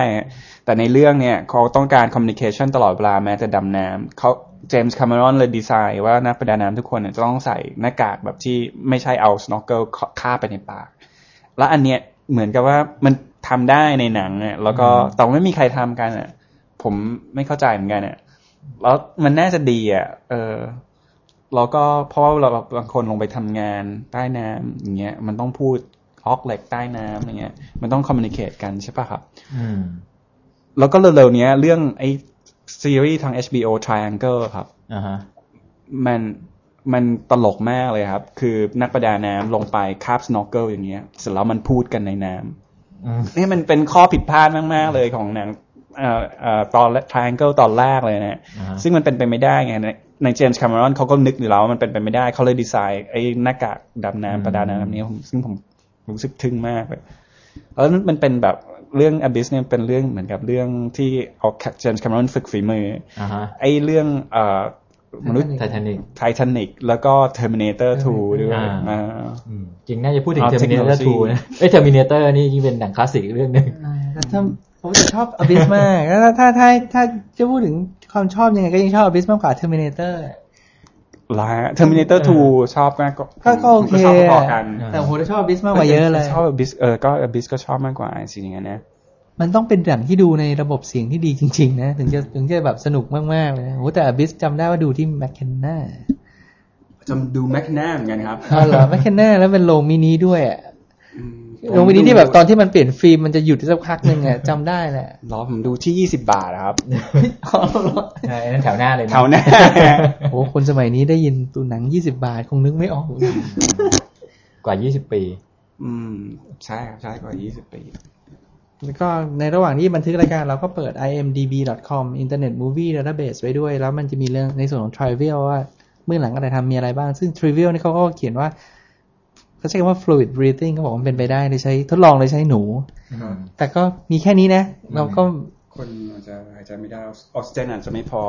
แต่ในเรื่องเนี่ยเขาต้องการ communication ตลอดเวลาแม้จะดำน้ำเขาเจมส์คา m มรอนเลยดีไซน์ว่านักประดาน้ำทุกคนเนี่ยจะต้องใส่หน้ากากแบบที่ไม่ใช่เอา snorkel คาบไปในปาก แล้วอันเนี้ยเหมือนกับว่ามันทำได้ในหนังเนี่ยแล้วก็แต่ว่าไม่มีใครทำกันอะ ผมไม่เข้าใจเหมือนกันอะแล้วมันน่าจะดีอะ เออแล้วก็เพราะว่าเราบางคนลงไปทำงานใต้น้ำอย่างเงี้ย มันต้องพูด ออกเหล็กใต้น้ำอย่างเงี้ย มันต้องคอมมิ n น c a t e กันใช่ปะครับอืมแล้วก็เร็วๆเนี้ยเรื่องไอ้ซีรีส์ทาง HBO Triangle ครับอ่าฮะมันมันตลกมากเลยครับ คือนักประดาน้ำลงไปคาบ snorkel อย่างเงี้ย เสร็จแล้วมันพูดกันในน้ำอืมนี่มันเป็นข้อผิดพลาดมาก ๆ เลยของหนังเอ่อเอ่อตอน triangle ตอนแรกเลยนะอ่าฮะซึ่งมันเป็นไปไม่ได้ไงในในเจมส์คา m มรอนเขาก็นึกอยู่แล้วว่ามันเป็นไปไม่ได้ เขาเลยดีไซน์ไอ้หน้ากากดำน้ำประดาน้ำนี้ผมซึ่งผม รู้สึกทึ่งมากเลยแล้วมันเป็นแบบเรื่อง abyss เนี่ยเป็นเรื่องเหมือนกับเรื่องที่เอาเจมส์คา m มรอนฝึกฝีมืออ่าฮะไอ้เรื่องเอ่อมนุษย์ไททานิกไททานิกแล้วก็ Terminator 2 ด้วยอ่าอ่าจริงน่าจะพูดถึงเอา Terminator technology 2นะเอ้ย Terminator นี่ยิ่งเป็นหนังคลาสสิกเรื่องหนึ่งแต่ถ้าผมจะชอบ Abyss มากแล้วถ้าถ้าถ้าจะพูดถึงความชอบยังไงก็ยังชอบ Abyss มากกว่า Terminator ละ Terminator 2ชอบมากก็ก็โอเคชอบพอๆกัน แต่ผมจะชอบ Abyss มากกว่าเยอะเลยชอบ Abyss เออก็ Abyss ก็ชอบมากกว่าสิ่งอย่างนั้นนะมันต้องเป็นหนังที่ดูในระบบเสียงที่ดีจริง ๆ นะ ถึงจะถึงจะแบบสนุกมาก ๆ เลยโอ้แต่ Abyss จำได้ว่าดูที่ m c k e n n a จำดูแมคแนมเหมือนกันครับอ๋อเหรอ m c k e n n a แล้วเป็นโรงมินิด้วยอะ อืมโรงมินิที่แบบตอนที่มันเปลี่ยนฟิล์มมันจะหยุดสักพักหนึ่งอะจำได้แหละรอผมดูที่20บาทนะครับอ๋อเหรอใช่นั่นแถวหน้าเลยนะแถวหน้าโอ้คนสมัยนี้ได้ยินตัวหนัง20บาทคงนึกไม่ออก กว่า20ปี อืม ใช่ครับใช่กว่า20ปี แล้วก็ในระหว่างที่บันทึกรายการเราก็เปิด imdb.com Internet Movie Database ไว้ด้วย แล้วมันจะมีเรื่องในส่วนของ trivial ว่าเมื่องหลังอะไรทำมีอะไรบ้าง ซึ่ง trivial นี่เขาก็เขียนว่า เขาใช้คำว่า fluid breathing เขาบอกว่ามันเป็นไปได้โดยใช้ทดลองโดยใช้หนู แต่ก็มีแค่นี้นะ เราก็คนอาจจะหายใจไม่ได้ออกซิเจนอาจจะไม่พอ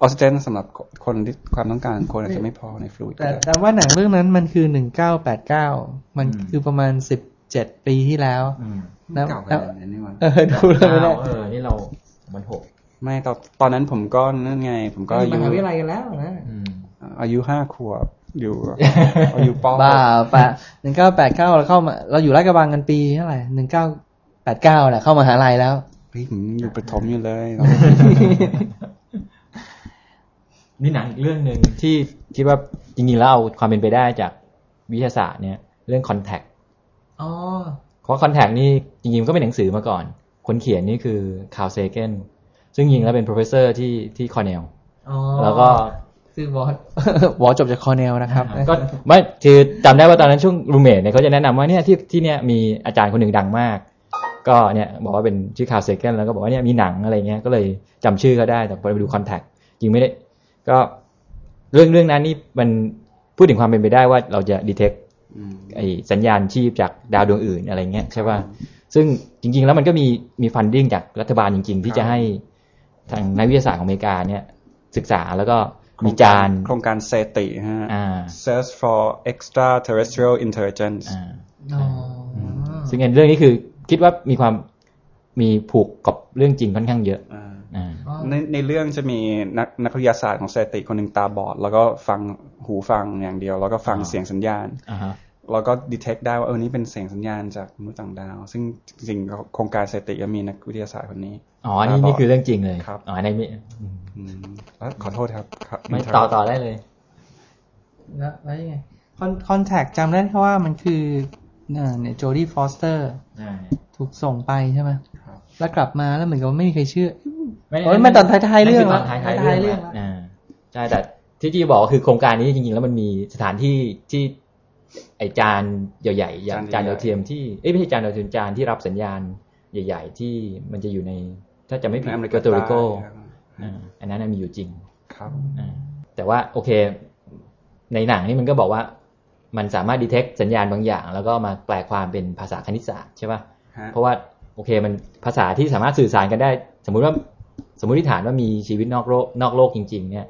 ออกซิเจนสำหรับคนที่ความต้องการคนอาจจะไม่พอในฟลูอิดแต่แต่ว่าหนังเรื่องนั้นมันคือ1989มันคือประมาณ17ปีที่แล้วอืมแล้วเก่าขแล้วนาดนั้นนี่หว่าเออดูเลยไม่ได้เออนี่เรามันหกไม่ตอนตอนนั้นผมก็นั่นไง ผมก็อามยุหาวิทยาลัยกันแล้วนะอืมอายุห้าขวบ อยู่อายุปหกบ้าปะหนึ่งเก้าแปดเก้าเราเข้ามาเราอยู่ราชกระบังกันปีเท่าไหร่หนึ่งเก้าแปดเก้าแหละเข้ามหาลัยแล้วเฮ้ยผมอยู่ประถมอยู่เลยนี่หนังอีกเรื่องหนึ่งที่คิดว่าจริงๆแล้วเอาความเป็นไปได้จากวิทยาศาสตร์เนี่ย เรื่อง contact อ๋อเพราะ Contact นี่จริงๆก็เป็นหนังสือมาก่อน คนเขียนนี่คือ Carl Sagan ซึ่งจริงๆแล้วเป็น professor ที่ที่คอร์เนลอ๋อแล้วก็ คือวอวอจบจากคอร์เนลนะครับ ก็ไม่คือจำได้ว่าตอนนั้นช่วง roommate เนี่ยเขาจะแนะนำว่าเนี่ยที่ที่เนี่ยมีอาจารย์คนหนึ่งดังมาก ก็เนี่ยบอกว่าเป็นชื่อ Carl Sagan แล้วก็บอกว่าเนี่ยมีหนังอะไรเงี้ยก็เลยจำชื่อเขาได้แต่พอไปดู Contact จริงไม่ได้ ก็เรื่องเรื่องนั้นนี่มันพูดถึงความเป็นไปได้ว่าเราจะดีเทคอืมไอสัญญาณชีพจากดาวดวงอื่นอะไรเงี้ยใช่ป่ะซึ่งจริง ๆ แล้วมันก็มีมีฟันดิ้งจากรัฐบาลจริง ๆ ที่จะให้ทางนักวิทยาศาสตร์ของอเมริกาเนี่ยศึกษาแล้วก็ มีจานโครงการเซติฮะอ่า Search for Extraterrestrial Intelligence อ่าอ๋อซึ่งเรื่องนี้คือคิดว่ามีความมีผูกกับเรื่องจริงค่อนข้างเยอะอ่าอ่าในในเรื่องจะมีนักนักวิทยาศาสตร์ของ SETI คนหนึ่งตาบอด แล้วก็ฟังหูฟังอย่างเดียว แล้วก็ฟังอ่าเสียงสัญญาณอ่าฮะแล้วก็ detect ได้ว่าเออนี่เป็นเสียงสัญญาณจากมนุษย์ต่างดาว ซึ่งจริงๆโครงการ SETI ก็มีนักวิทยาศาสตร์คนนี้ อ๋อนี่นี่คือเรื่องจริงเลยครับอ๋อในนี้อืมอืมแล้วขอโทษครับครับ ไม่ต่อต่อได้เลย แล้วแล้วยังไงคอน Contact จำได้แค่ว่ามันคือเอ่อเนี่ย Jodie Foster ถูกส่งไปใช่ไหมแล้วกลับมาแล้วเหมือนกับว่าไม่มีใครเชื่อโอ้ยมันตอนท้ายๆเรื่องนั่นคือตอนท้ายท้ายๆๆเรื่เรื่อองงอ่าใช่แต่ที่จีบอกคือโครงการนี้จริงๆ แล้วมันมีสถานที่ที่ไอจานใหญ่ๆอย่างจานดาวเทียมที่เอ้ยไม่ใช่จานดาวเทียมจานที่รับสัญญาณใหญ่ ๆ ที่มันจะอยู่ใน ถ้าจะไม่ผิดในอเมริเปกาโตริโกใต้ครับอ่าอันนั้นนะมีอยู่จริงครับอ่าแต่ว่าโอเค ในหนังนี่มันก็บอกว่ามันสามารถดีเทคสัญญาณบางอย่าง แล้วก็มาแปลความเป็นภาษาคณิตศาสตร์ใช่ป่ะฮะเพราะว่าโอเคมันภาษาที่สามารถสื่อสารกันได้ สมมุติว่าสมมติฐานว่ามีชีวิตนอกโลกนอกโลกจริง ๆ เนี่ย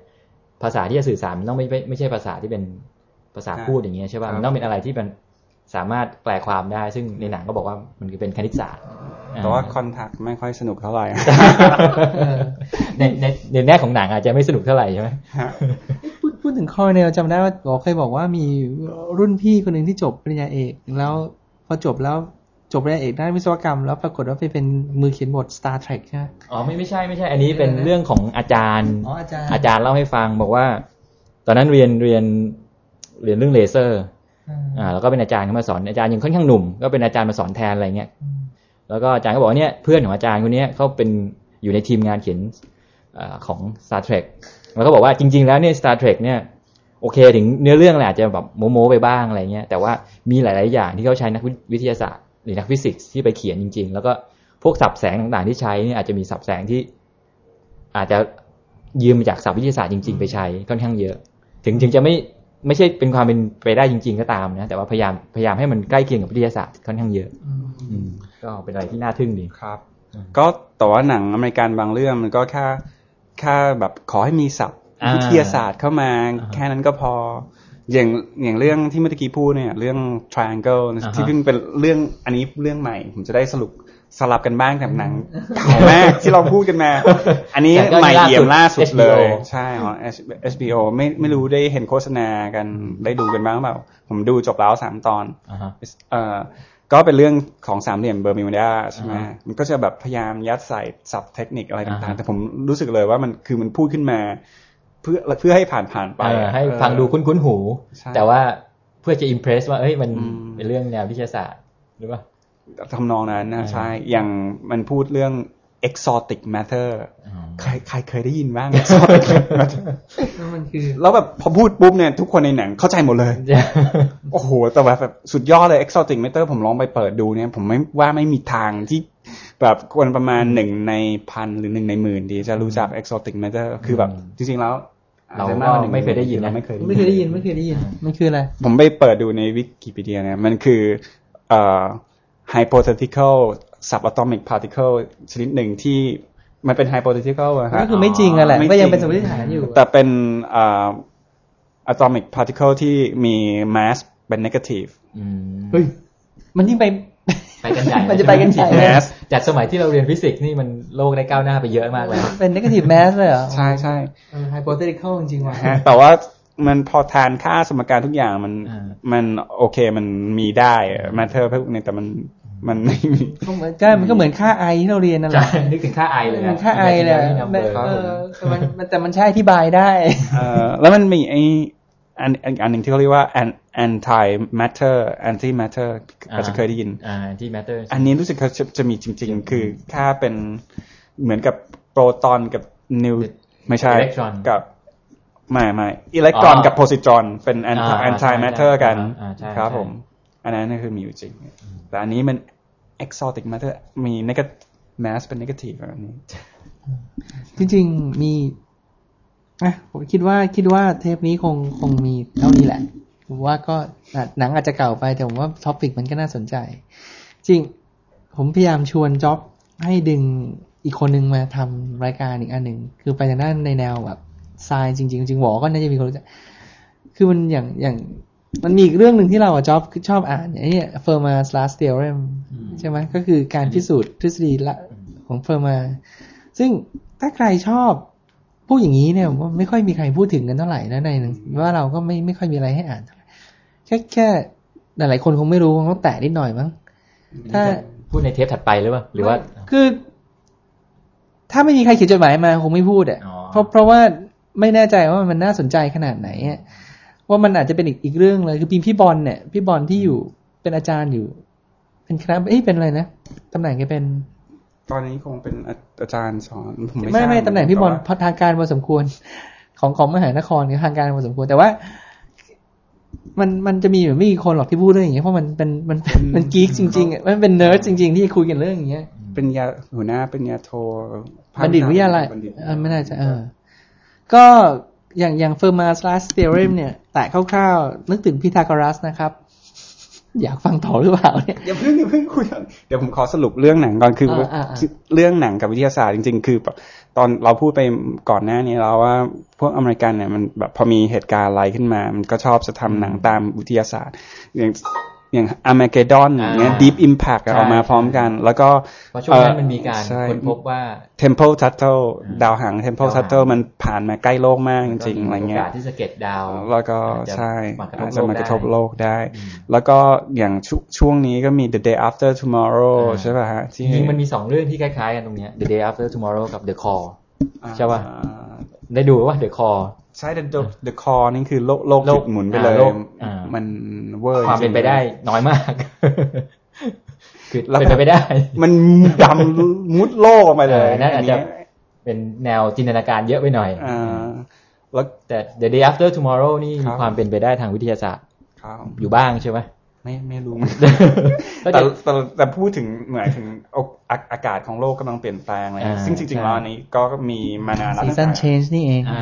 ภาษาที่จะสื่อสารมันต้องไม่ไม่ไม่ใช่ภาษาที่เป็นภาษาพูดอย่างเงี้ยใช่ป่ะครับมันต้องเป็นอะไรที่มัน สามารถแปลความได้ ซึ่งในหนังก็บอกว่ามันคือเป็นคณิตศาสตร์แต่ว่าคอนแทคไม่ค่อยสนุกเท่าไหร่ในในในแง่ของหนังอาจจะไม่สนุกเท่าไหร่ใช่ไหมพูดพูดถึงคอร์เนลจำได้ว่าบอกเคยบอกว่ามีรุ่นพี่คนหนึ่งที่จบปริญญาเอก แล้วพอจบแล้วจบปริญญาเอกด้านวิศวกรรม แล้วปรากฏว่าไปเป็นมือเขียนบท Star Trek ใช่ไหมอ๋อไม่ไม่ใช่ไม่ใช่ อันนี้เป็นเรื่องของอาจารย์อ๋ออาจารย์อาจารย์เล่าให้ฟังบอกว่า ตอนนั้นเรียนเรียนเรียนเรื่องเลเซอร์ อ่าแล้วก็เป็นอาจารย์เข้ามาสอนอาจารย์ยังค่อนข้างหนุ่ม ก็เป็นอาจารย์มาสอนแทนอะไรเงี้ยแล้วก็อาจารย์ก็บอกว่าเนี่ยเพื่อนของอาจารย์คนเนี้ยเขาเป็นอยู่ในทีมงานเขียนอาของ Star Trek แล้วก็บอกว่าจริง ๆ แล้วเนี่ย Star Trek เนี่ยโอเค ถึงเนื้อเรื่องแหละอาจจะแบบโม้ๆไปบ้างอะไรเงี้ยแต่ว่ามีหลาย ๆ อย่างที่เขาใช้นักวิทยาศาสตร์ หรือนักฟิสิกส์ที่ไปเขียนจริง ๆ แล้วก็พวกสับแสงต่างๆ ที่ใช้เนี่ยอาจจะมีสับแสงที่ อาจจะยืมมาจากศัพท์วิทยาศาสตร์จริง ๆ ไปใช้ค่อนข้างเยอะ ถึงถึงจะไม่ ไม่ใช่เป็นความเป็นไปได้จริง ๆ ก็ตามนะ แต่ว่าพยายามพยายามให้มันใกล้เคียงกับวิทยาศาสตร์ค่อนข้างเยอะอืมก็เป็นอะไรที่น่าทึ่งดีครับ ก็แต่ว่าหนังอเมริกันบางเรื่องมันก็แค่แค่แบบขอให้มีศัพท์อ่าวิทยาศาสตร์เข้ามาอ่าแค่นั้นก็พอ อย่างอย่างเรื่องที่เมื่อกี้พูดเนี่ย เรื่อง triangle อ่าฮะที่เพิ่งเป็นเรื่องอันนี้เรื่องใหม่ ผมจะได้สรุป สลับกันบ้างกับหนังเก่ามากที่เราพูดกันมา อันนี้แต่ก็ใหม่ล่าสุดเยี่ยมล่าสุดเลย HBO ใช่ของ HBO ไม่ไม่รู้ได้เห็นโฆษณากันได้ดูกันบ้างเปล่า ผมดูจบแล้วสามตอนอ่าฮะเอ่อก็เป็นเรื่องของสามเหลี่ยมเบอร์มิวดาใช่ไหมอ่าฮะมันก็จะแบบพยายามยัดใส่ศัพท์เทคนิคอะไรอ่าฮะต่างฮะๆแต่ผมรู้สึกเลยว่ามันคือมันพูดขึ้นมา เพื่อเพื่อให้ผ่านผ่านๆไปเออให้เออฟังดูคุ้นๆหูใช่แต่ว่าเพื่อจะ impress ว่าเอ้ยมันอืมเป็นเรื่องแนววิทยาศาสตร์หรือเปล่า ทำนองนั้นนะอ่าใช่อย่างมันพูดเรื่อง exotic matter อ๋อใครใครเคยได้ยินบ้าง exotic matter แล้วมันคือแล้วแบบพอพูดปุ๊บเนี่ยทุกคนในหนังเข้าใจหมดเลย โอ้โห แต่ว่าแบบสุดยอดเลย exotic matter ผมลองไปเปิดดูเนี่ย ผมไม่ว่าไม่มีทางที่แบบคนประมาณหนึ่งในพันหรือหนึ่งในหมื่นดีจะรู้จัก exotic matter คือแบบอืมจริงๆแล้วเราอจจะก็กกว่าหนึ่งไม่เคยได้ยินนะเราไม่เคยไม่เคยได้ยิน ไม่เคยได้ยิน มันคืออะไร ผมไปเปิดดูในวิกิพีเดียเนี่ย มันคือ เอ่อ hypothetical subatomic particle ชนิดหนึ่งที่มันเป็น hypothetical อะฮะก็คือไม่จริงอะแหละไม่ก็ยังจริงเป็นสมมติฐานอยู่ แต่เป็นอ่า atomic particle ที่มี mass เป็น negative อืมเฮ้ยมันยิ่งไปไปกันใหญ่ มันจะไปกันใหญ่แมสจากสมัยที่เราเรียนฟิสิกส์นี่มันโลกได้ก้าวหน้าไปเยอะมากแล้วเป็น negative mass เลยเหรอ ใช่ใช่เออ hypothetical จริงๆว่ะฮะแต่ว่ามันพอทานค่าสมการทุกอย่างมันอ่ามันโอเคมันมีได้ matter พวกนี้แต่มัน มันไม่มีก็เหมือนก็มันก็เหมือนค่าไอที่เราเรียนนั่นแหใช่ละนึกถึงค่าไอเลยเหมือนค่าไอเลยอะนัมเบอร์เออแต่มันมันแต่มันใช้อธิบายได้เอ่อแล้วมันมีไออันอันอันหนึ่งที่เขาเรียกว่า an- anti matter anti matter ก็จะเคยได้ยินอ่าที่ matter อันนี้รู้สึกเขาจะจะมีจริง ๆ คือค่าเป็นเหมือนกับโปรตอนกับนิวไม่ใช่อิเล็กตรอนกับไม่ไม่อิเล็กตรอนอ๋อกับโพซิตรอนเป็น anti อ่า anti ใช่ matter กันอ่าใช่ครับใช่ผม อันนั้นน่ะคือมีอยู่จริง แต่อันนี้มัน exotic matter มี negative mass เป็น negative อันนี้ จริงๆมีอะผมคิดว่าคิดว่าเทปนี้คงคงมีเท่านี้แหละผมว่าก็อะหนังอาจจะเก่าไปแต่ผมว่าท็อปิกมันก็น่าสนใจ จริง ผมพยายามชวนจ็อบให้ดึงอีกคนนึงมาทำรายการอีกอันหนึ่งคือไปทางด้านในแนวแบบไซน์จริงๆจริงๆหวอก็น่าจะมีคนรู้จักคือมันอย่างอย่าง มันมีอีกเรื่องหนึ่งที่เราอะจ็อบชอบอ่านไอ้เนี่ย Fermat's Last Theorem ใช่ไหมก็คือการพิสูจน์ทฤษฎีละของเฟอร์มา ซึ่งถ้าใครชอบพวกอย่างนี้เนี่ยผมว่าไม่ค่อยมีใครพูดถึงกันเท่าไหร่นะในหนังว่าเราก็ไม่ไม่ค่อยมีอะไรให้อ่านเท่าไหร่แค่แค่หลายๆคนคงไม่รู้คงต้องแตะนิดหน่อยมั้งถ้าพูดในเทปถัดไปหรือเปล่าหรือว่าคือ ถ้าไม่มีใครเขียนจดหมายมาคงไม่พูดอะอ๋อเพราะเพราะว่าไม่แน่ใจว่ามันน่าสนใจขนาดไหนอะ ว่ามันอาจจะเป็นอีกอีกเรื่องเลยคือปีพี่บอลเนี่ยพี่บอลที่อยู่เป็นอาจารย์อยู่ เป็นคณะเอ้ยเป็นอะไรนะตำแหน่งแกเป็น ตอนนี้คงเป็นอาอาจารย์สอนผมไม่ไม่ทราบไม่ตำแหน่งพี่บอลแต่ว่าพอทางการพอสมควร ของของมหานครเนี่ยทางการพอสมควรแต่ว่ามันมันจะมีอยู่ไม่กี่คนหรอกที่พูดเรื่องอย่างเงี้ยเพราะมันเป็นมันเป็นมัน geek จริงๆอะมันเป็นเนิร์ดจริง ๆ ที่คุยกันเรื่องอย่างเงี้ยเป็นยาหัวหน้าเป็นยาโทบัณฑิตวิทยาลัยบัณฑิตเออไม่น่าจะเออ ก็ อย่างอย่าง Fermat's last theorem เนี่ย แต่คร่าวๆ นึกถึงพีทาโกรัสนะครับ อยากฟังต่อหรือเปล่าเนี่ยอย่าเพิ่งอย่าเพิ่งคุยกันเดี๋ยวผมขอสรุปเรื่องหนังก่อนคืออาอ่าอ่าเรื่องหนังกับวิทยาศาสตร์จริง ๆ คือแบบตอนเราพูดไปก่อนหน้านี้แล้วว่าพวกอเมริกันเนี่ยมันแบบพอมีเหตุการณ์อะไรขึ้นมา มันก็ชอบจะทำหนังตามวิทยาศาสตร์อย่าง อย่างอ m a เกดอนอย่างเงี้ยอ่า Deep Impact อะใช่ออกมาพร้อมกัน แล้วก็เพราะช่วงนั้นมันมีการใช่ค้นพบว่า Temple Tuttle ดาวหาง Temple ดาวหาง Tuttle มันผ่านมาใกล้โลกมากจริงๆอะไรเงี้โอยกาสที่จะเก็ตดาวแล้วก็อาจจะใช่มากระทบอาจจะมากระทบโลโลกกได้ได้อืมแล้วก็อย่างชวช่วงนี้ก็มี The Day After Tomorrow อ่าใช่ป่ะฮะจริงๆมันมีสองเรื่องที่คล้ายๆกันตรงเนี้ย The Day After Tomorrow กับ The Call ใช่ป่ะอ่าได้ดูว่า The Call ใช่ The The The Core นี่คือโลกโลกโลหยุกดหมุนไปเลยอ่าโลกอ่ามัมันเวอร์ความเป็นไปได้ น้อยมากคือแล้วเป็นไปไม่ได้ มันดำมุดโลกออกมาเลยเออนั่นอาจจะนนี้เป็นแนวจินตนาการเยอะไปหน่อยอ่าแล้วแต่ The Day After Tomorrow นี่ครัมีบความเป็นไปได้ทางวิทยาศาสตร์ครับอยู่บ้างใช่ไหม ไม่ไม่รู้ก็แต่จะแต่แต่พูดถึงหมายถึงอาอากอากาศของโลกกำลังเปลี่ยนแปลงเลยอ่าซึ่งจริงใช่ๆแล้วอันนี้ก็มีมานานแล้วซีตั้งซันแต่เชนจ์นี่เองอ่า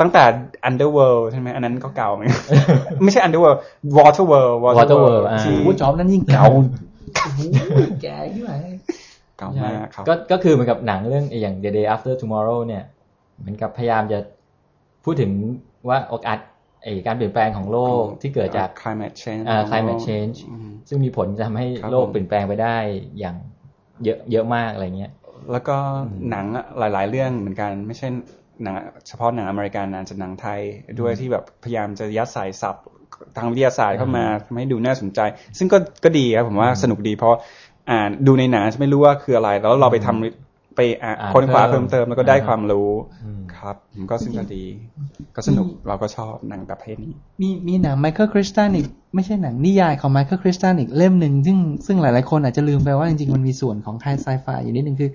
ตั้งแต่ Underworld ใช่ไหมอันนั้นก็เก่าเหมือนกันไม่ใช่ Underworld Waterworld Waterworld อ่าที่โอ้จอบนั้นยิ่งเก่าแก่ที่ไหนเก่ามากครับก็ก็คือเหมือนกับหนังเรื่องอย่าง The Day After Tomorrow เนี่ยเหมือนกับพยายามจะพูดถึงว่าโอกาส ไอการเปลี่ยนแปลงของโลกที่เกิดจาก climate change อ่า climate change อืมซึ่งมีผลจะทำให้ครับโลกผมเปลี่ยนแปลงไปได้อย่างเยอะเยอะมากอะไรเงี้ย แล้วก็หนังอะหลาย ๆ เรื่องเหมือนกันไม่ใช่หนังเฉพาะหนังอเมริกันนะจะหนังไทยด้วยที่แบบพยายามจะยัดสายศัพท์ทางวิทยาศาสตร์เข้ามาทำให้ดูน่าสนใจ ซึ่งก็ก็ดีครับผมว่าสนุกดีเพราะอ่านดูในหนังจะไม่รู้ว่าคืออะไร แล้วเราไปทำ ไปอ่านอ่านค้นคว้าเพิ่เพิ่มมเติมแล้วก็ได้อ่าความรู้อืมครับผมก็ซึ่งก็ดีก็สนุกเราก็ชอบหนังประเภทนี้ มีมีหนังไมเคิลคริสตันอีกไม่ใช่หนังนิยายของไมเคิลคริสตันอีกเล่มหนึ่งซึ่งซึ่งหลายๆคนอาจจะลืมไปว่าจริงๆมันมีส่วนของไทไซไฟอยู่นิดหนึ่งคือ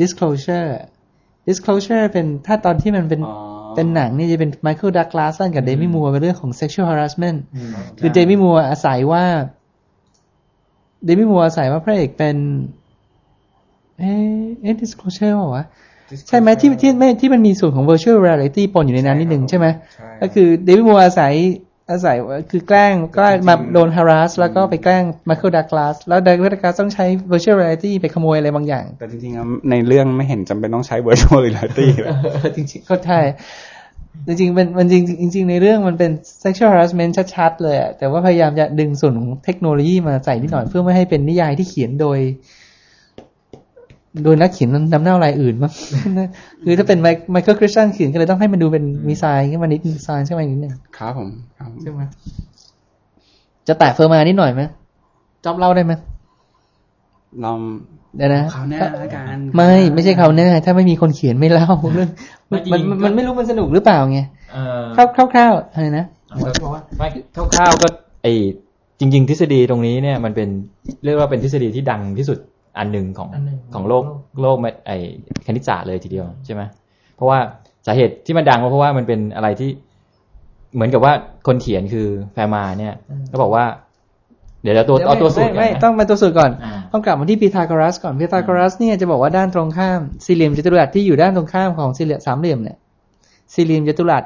disclosure disclosure เป็นถ้าตอนที่มันเป็นอ๋อเป็นหนังนี่จะเป็นไมเคิลดักลาสันกับเดมี่มัวเป็นเรื่องของ sexual harassment คือเดมี่มัวอาศัยว่าเดมี่มัวอาศัยว่าพระเอกเป็น เอ๊ะเอ๊ะ disclosure เปล่าวะใช่ไหมที่ที่ไม่ที่มันมีส่วนของ virtual reality ปนอยู่ในนั้นนิดนึงใช่ไหมใช่ก็คือเดวิดมัวอาศัยอาศัยว่าคือแกล้งแกล้งมาโดน harass แล้วก็ไปแกล้ง Michael Douglas แล้ว Michael Douglas ต้องใช้ virtual reality ไปขโมยอะไรบางอย่าง แต่จริงๆแล้วในเรื่องไม่เห็นจำเป็นต้องใช้ virtual reality เลยจริงๆเข้าใจจริงๆเป็นมันจริงจริงๆในเรื่องมันเป็น sexual harassment ชัดๆเลยอะแต่ว่าพยายามจะดึงส่วนของเทคโนโลยีมาใส่นิดหน่อยเพื่อไม่ให้เป็นนิยายที่เขียนโดย โดยนักเขียนนำเน่ารายอื่นมั้งคือถ้าเป็นไมเคิลคริสตันเขียนก็เลยต้องให้มันดูเป็นมีไซน์ขึ้นมานิดนึงไซน์ใช่ไหมนิดนึงครับผมครับใช่ไหมจะแตะเฟอร์มานิดหน่อยไหมจอบเล่าได้ไหมลองเดี๋ยวนะคราวหน้าละกันไม่ไม่ใช่เขาวหน้า ถ้าไม่มีคนเขียนไม่เล่าเรื่องมันไม่จริมันงมันมันไม่รู้มันสนุกหรือเปล่าไงเออคร่าวคร่าวคร่าวอะไรนะไม่คร่าวๆก็ไอจริง ๆ ทฤษฎีตรงนี้เนี่ย มันเป็นเรียกว่าเป็นทฤษฎีที่ดังที่สุด อันหนึ่งของอันหนึ่งของโลกโลกไอคณิตศาสตร์เลยทีเดียวใช่ไหมเพราะว่าสาเหตุที่มันดังก็เพราะว่ามันเป็นอะไรที่เหมือนกับว่าคนเขียนคือแฟร์มาเนี่ย ก็บอกว่า เดี๋ยวเราตัวเอาตัวสูตรไม่ไม่ก่อนนะต้องเป็นตัวสูตรก่อนอ่าต้องกลับมาที่พีทาโกรัสก่อนพีทาโกรัสเนี่ยจะบอกว่าด้านตรงข้ามสี่เหลี่ยมจัตุรัสที่อยู่ด้านตรงข้ามของสี่เหลี่ยมสามเหลี่ยมเนี่ยสี่เหลี่ยมจัตุรัส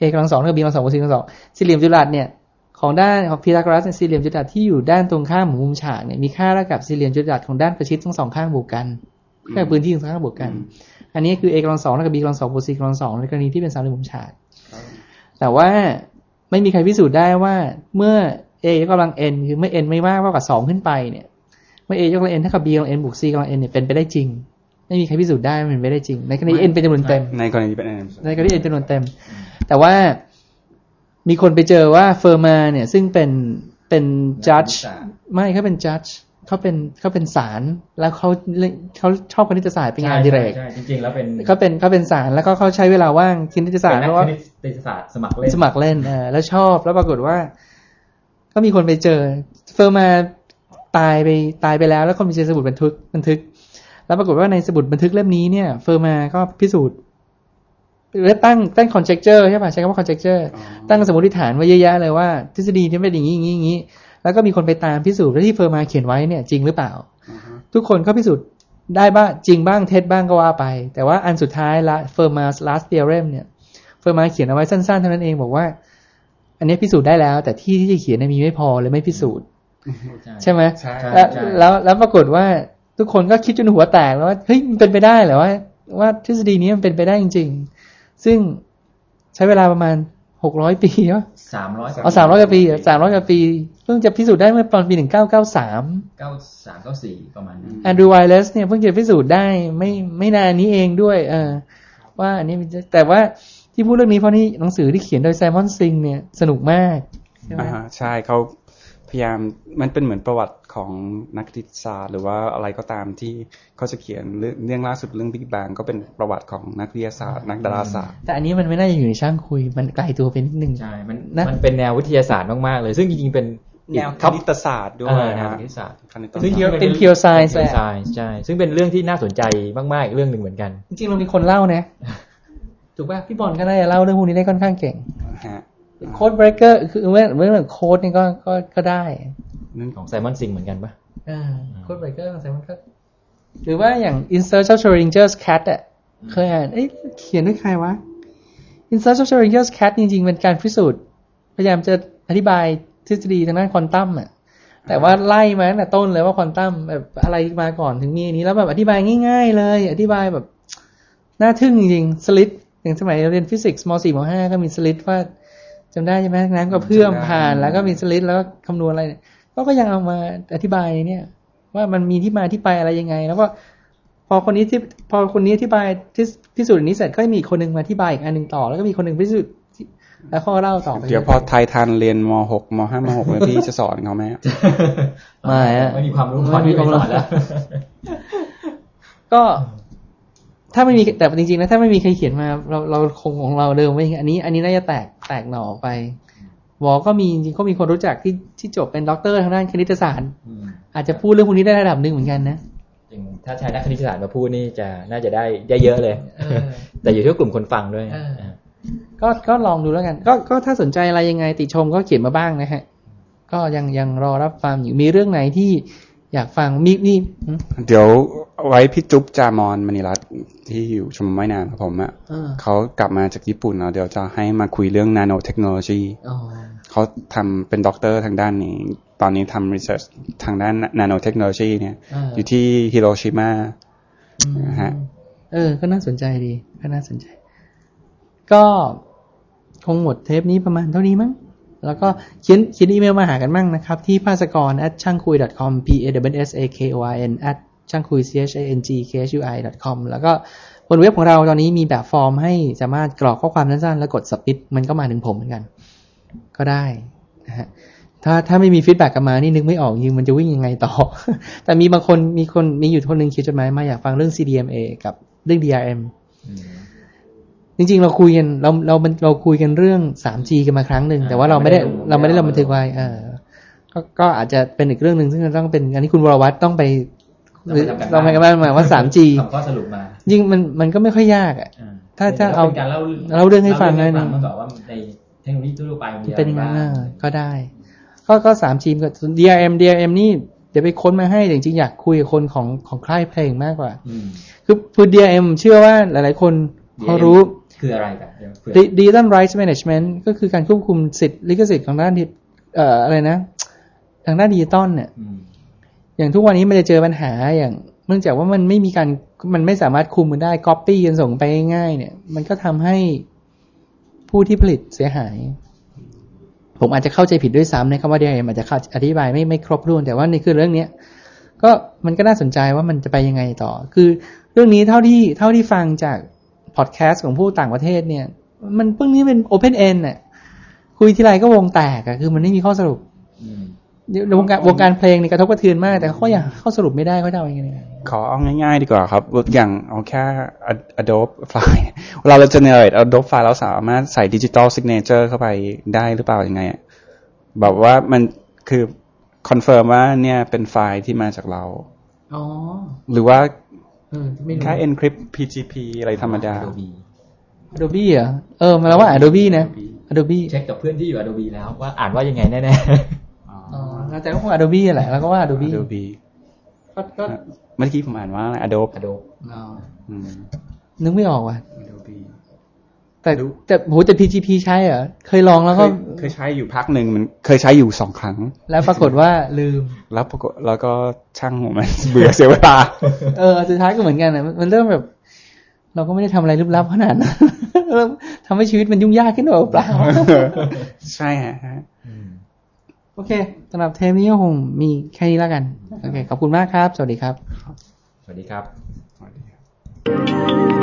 a กำลังสองเท่ากับ b กำลังสองบวก c กำลังสองสี่เหลี่ยมจัตุรัสเนี่ย ของด้านของพีทาโกรัสเนี่ยสี่เหลี่ยมจัตุรัสที่อยู่ด้านตรงข้ามของมุมฉากเนี่ยมีค่าเท่ากับสี่เหลี่ยมจัตุรัสของด้านประชิดทั้งสองข้างบวกกันแค่พื้นที่ทั้งสองข้างบวกกัน อันนี้คือ a กำลังสองเท่ากับ b กำลังสองบวก c กำลังสองในกรณีที่เป็นสามเหลี่ยมมุมฉาก แต่ว่าไม่มีใครพิสูจน์ได้ว่าเมื่อ a ยกกำลัง n คือเมื่อ n ไม่มากกว่าสองขึ้นไปเนี่ย เมื่อ a ยกกำลัง n เท่ากับ b กำลัง n บวก c กำลัง n เนี่ยเป็นไปได้จริงไม่มีใครพิสูจน์ได้ว่ามันเป็นไปได้จริง ในกรณี n เป็นจำนวนเต็มในกรณีเป็นในกรณี n จำนวนเต็ม แต่ว่า มีคนไปเจอว่าเฟอร์มาเนี่ยซึ่งเป็นเป็นจัดไม่เขาเป็นจัดเขาเป็นเขาเป็นศาลแล้วเขาเล่นเขาชอบคณิตศาสตร์เป็นงานอดิเรกใช่ใช่จริงๆแล้วเป็นเขาเป็นเขาเป็นศาลแล้วก็เขาใช้เวลาว่างคณิตศาสตเป็นร์นัเพกราะว่าคณิตศาสตร์สมัครเล่นสมัครเล่นเออแล้วชอบแล้วปรากฏว่า ก็มีคนไปเจอ เฟอร์มาตายไปตายไปแล้ว แล้วก็มีเจอสมุดบันทึกบันทึก แล้วปรากฏว่าในสมุดบันทึกเล่มนี้เนี่ย เฟอร์มาก็พิสูจน์ หรือตั้งตั้ง conjecture ใช่ป่ะใช้คำว่า conjecture ตั้งสมมติฐานไว้เยอะแยะเลยว่า ทฤษฎีที่เป็นอย่างนี้อย่างนี้อย่างนี้ แล้วก็มีคนไปตามพิสูจน์ว่าที่เฟอร์มาเขียนไว้เนี่ยจริงหรือเปล่า ทุกคนก็พิสูจน์ได้บ้างจริงบ้างเท็จบ้างก็ว่าไป แต่ว่าอันสุดท้ายละเฟอร์มา last theorem เนี่ยเฟอร์มาเขียนเอาไว้สั้นๆเท่านั้นเองบอกว่าไออันนี้พิสูจน์ได้แล้ว แต่ที่ที่จะเขียนเนยมีไม่พอเลยไม่พิสูจน์ใช่ไหมใช่แล้วแล้วแล้วปรากฏว่าทุกคนก็คิดจนหัวแตกแล้วว่าเฮ้ยมันเป็นไปได้เหรอว่าว่าทฤษฎีนี้มันเป็นไปได้จริง ๆ ซึ่งใช้เวลาประมาณหกร้อยปีวะสามร้อยเอาสามร้อยกว่าปีสามร้อยกว่าปี เพิ่งจะพิสูจน์ได้เมื่อตอนปีหนึ่งเก้าเก้าสามเก้าสามเก้าสี่ประมาณนั้นแอนดรูไวเลสเนี่ยเพิ่งจะพิสูจน์ได้ไม่ไม่นานนี้เองด้วย เออ ว่าอันนี้มันจะแต่ว่าที่พูดเรื่องนี้เพราะนี่หนังสือที่เขียนโดยไซมอนซิงเนี่ยสนุกมากใช่ไหมอ่าฮะใช่เขา พยายามมันเป็นเหมือนประวัติของนักคณิตศาสตร์หรือว่าอะไรก็ตามที่เขาจะเขียนเรื่องเรื่องล่าสุดเรื่อง Big Bang ก็เป็นประวัติของนักวิทยาศาสตร์ นักดาราศาสตร์ แต่อันนี้มันไม่น่าจะอยู่ในช่างคุยมันไกลตัวไปนิดนึงใช่มันนะมันเป็นแนววิทยาศาสตร์มากๆเลย ซึ่งจริงๆเป็นแนวคณิตศาสตร์ด้วยเออท็อปแนวฮะคณิตศาสตร์ซึ่งเป็น pure science เป็นแหละ science ใช่ซึ่งเป็นเรื่องที่น่าสนใจมากๆอีกเรื่องหนึ่งเหมือนกัน จริงๆเรามีคนเล่านะถูกป่ะพี่บอลก็น่าจะเล่าเรื่องพวกนี้ได้ค่อนข้างเก่งฮะ Code Breaker คือเรื่องเรื่องโค้ดนี่ก็ก็ก็ได้นั่นของ Simon Singh เหมือนกันปะ Code Breaker ของ Simon ก็หรือว่าอย่าง In Search of Schrodinger's Cat อะเคยอ่านเอ้ยเขียนด้วยใครวะ In Search of Schrodinger's Cat จริง ๆ เป็นการพิสูจน์ พยายามจะอธิบายทฤษฎีทางด้านควอนตัมอะแต่ว่าไล่มาตั้งแต่ต้นเลยว่าควอนตัมแบบอะไรมาก่อนถึงมีอันนี้แล้วแบบอธิบายง่าย ๆ เลย อธิบายแบบน่าทึ่งจริงๆ slit อย่างสมัยเราเรียนฟิสิกส์ม .4 ม .5 ก็มี slit ว่า จำได้ใช่ไหมน้ำกระเพื่อมผ่านแล้วก็มีสลิดแล้วก็คำนวณอะไรเนี่ยก็ก็ยังเอามาอธิบายเนี่ย ว่ามันมีที่มาที่ไปอะไรยังไง แล้วก็พอคนนี้ที่พอคนนี้อธิบายที่พิสูจน์อันนี้เสร็จก็มีอีกคนหนึ่งมาอธิบายอีกอันหนึ่งต่อ แล้วก็มีคนหนึ่งพิสูจน์ที่แล้วเขาก็เล่าต่อไปเดี๋ยวพอไทยทันเรียนม .6 ม .5 ม .6 เลยพี่จะสอนเขาไหมไม่อะไม่มีความรู้พอไม่มีที่ความไปรู้สอนแล้วก็ ถ้าไม่มีแต่จริงๆนะถ้าไม่มีใครเขียนมา เราเราคงของเราเดิมไว้อย่างนี้อันนี้ อันนี้น่าจะแตกแตกหน่อออกไปวอก็มีจริงๆก็มีคนรู้จักที่ที่จบเป็นด็อกเตอร์ทางด้านคณิตศาสตร์อืมอาจจะพูดเรื่องพวกนี้ได้ระดับหนึ่งเหมือนกันนะจริงถ้าใช้นักคณิตศาสตร์มาพูดนี่จะน่าจะได้ได้เยอะเลยเออแต่อยู่ที่ว่ากลุ่มคนฟังด้วยเออก็ก็ลองดูแล้วกัน ก็ก็ถ้าสนใจอะไรยังไงติชมก็เขียนมาบ้างนะฮะ ก็ยังยังรอรับฟังอยู่มีเรื่องไหนที่ อยากฟังมีมีอืมเดี๋ยวไว้พี่จุ๊บจามอนมณีรัตน์ที่อยู่ชมรมว่ายน้ำครับผมอะอ่าเขากลับมาจากญี่ปุ่นแล้วเดี๋ยวจะให้มาคุยเรื่องนาโนเทคโนโลยีอ๋อเขาทำเป็นด็อกเตอร์ทางด้านนี้ ตอนนี้ทำ research ทางด้านนาโนเทคโนโลยีเนี่ยอยู่ที่ฮิโรชิมาอืมนะฮะเออ ก็น่าสนใจดี ก็น่าสนใจ ก็คงหมดเทปนี้ประมาณเท่านี้มั้ง แล้วก็เขียนเขียนอีเมลมาหากันมั่งนะครับ ที่ภาสกร at ช่างคุย com p a w s a k o r n at ช่างคุย c h a n g k h u i com แล้วก็บนเว็บของเราตอนนี้มีแบบฟอร์มให้สามารถกรอกข้อความสั้นๆ แล้วกด submit มันก็มาถึงผมเหมือนกัน ก็ได้นะฮะถ้าถ้าไม่มีฟีดแบ็กกลับมานี่นึกไม่ออกจริงมันจะวิ่งยังไงต่อ แต่มีบางคนมีคนมีอยู่คนหนึ่งเขียนจดหมายมาอยากฟังเรื่อง CDMA กับเรื่อง DRM จริง ๆ เราคุยกันเราเรามันเราคุยกันเรื่อง 3G กันมาครั้งหนึ่งอ่าแต่ว่าเราไม่ได้ไม่ได้เราไม่ได้ไม่ได้เราบันทึกไว้เออก็ก็อาจจะเป็นอีกเรื่องหนึ่งซึ่งต้องเป็นอันนี้คุณวรวัตรต้องไปต้องไปทำกันเราไปกันบ้านมาว่า 3G ทำข้อสรุปมาจริงมันมันก็ไม่ค่อยยากอะอ่ถ้าถ้าเอาป็นการเล่าเล่าเรื่องให้ฟังเล่าได้เรื่องนะให้ฟังมาก่อนว่าในเทคโนโลยีทั่วไปมีอะไรเป็นอย่างนั้นบ้าเออก็ได้ ก็ก็สามทีมกับ DRM DRM นี่เดี๋ยวไปค้นมาให้แต่จริงๆอยากคุยกับคนของของค่ายเพลงมากกว่าอืมคือคือ DRM เชื่อว่าหลายๆคนเขารู้ คืออะไรกันเดี๋ยวเผื่อ Digital Rights Management ก็คือการควบคุมสิทธิลิขสิทธิ์ของด้านที่เอ่ออะไรนะ ทางด้านดิจิตอลเนี่ยอืมอย่างทุกวันนี้มันจะเจอปัญหาอย่างเนื่องจากว่ามันไม่มีการมันไม่สามารถคุมมันได้ Copy กันส่งไปง่ายๆเนี่ย มันก็ทำให้ผู้ที่ผลิตเสียหาย ผมอาจจะเข้าใจผิดด้วยซ้ำในคำว่า DRM อาจจะเข้าอธิบายไม่ไม่ครบถ้วน แต่ว่าในคือเรื่องเนี้ยก็มันก็น่าสนใจว่ามันจะไปยังไงต่อ คือเรื่องนี้เท่าที่เท่าที่ฟังจาก พอดแคสต์ของผู้ต่างประเทศเนี่ย มันเพิ่งนี้เป็น Open End น่ะคุยทีไรก็วงแตกอะคือมันไม่มีข้อสรุปอืมในวงการวงการเพลงนี่กระทบกระเทือนมาก แต่เขายังเข้าสรุปไม่ได้เขาจะเอายังไงเนี่ยขอเอาง่ายๆดีกว่าครับ อย่างเอาแค่ Adobe File เวลาเรา generate Adobe File เราสามารถใส่ Digital Signature เข้าไปได้หรือเปล่ายังไงอะแบบว่ามันคือ confirm ว่าเนี่ยเป็นไฟล์ที่มาจากเราอ๋อหรือว่าเออไม่รู้ แค่ encrypt PGP อะไรธรรมดา Adobe Adobe เหรอเออมาแล้วว่า Adobe นะ Adobe เช็คกับเพื่อนที่อยู่ Adobe แล้วว่าอ่านว่ายังไงแน่อ๋อแต่ก็คง Adobe แหละแล้วก็ว่า Adobe Adobe ก็ก็เมื่อกี้ผมอ่านว่าอะไร Adobe ๆ Adobe อืมนึกไม่ออกว่ะ Adobe แต่ดูแต่โหแต่ PGP ใช้เหรอเคยลองแล้วเคก็ยเคยใช้อยู่พักหนึ่งมันเคยใช้อยู่สองครั้ง แล้วปรากฏว่าลืม แล้วปรากฏแล้วก็ช่างของมันเบื่อเสียเวลาเออสุดท้ายก็เหมือนกันนะมันมันเริ่มแบบ เราก็ไม่ได้ทำอะไรลึกลับขนาดนั้นเริ่มทำให้ชีวิตมันยุ่งยากขึ้นหรือเปล่าใช่ฮะโอเคสำหรับเทปนี้ก็คงมีแค่นี้แล้วกันโอเคขอบคุณมากครับ สวัสดีครับ สวัสดีครับสวัสดีครับ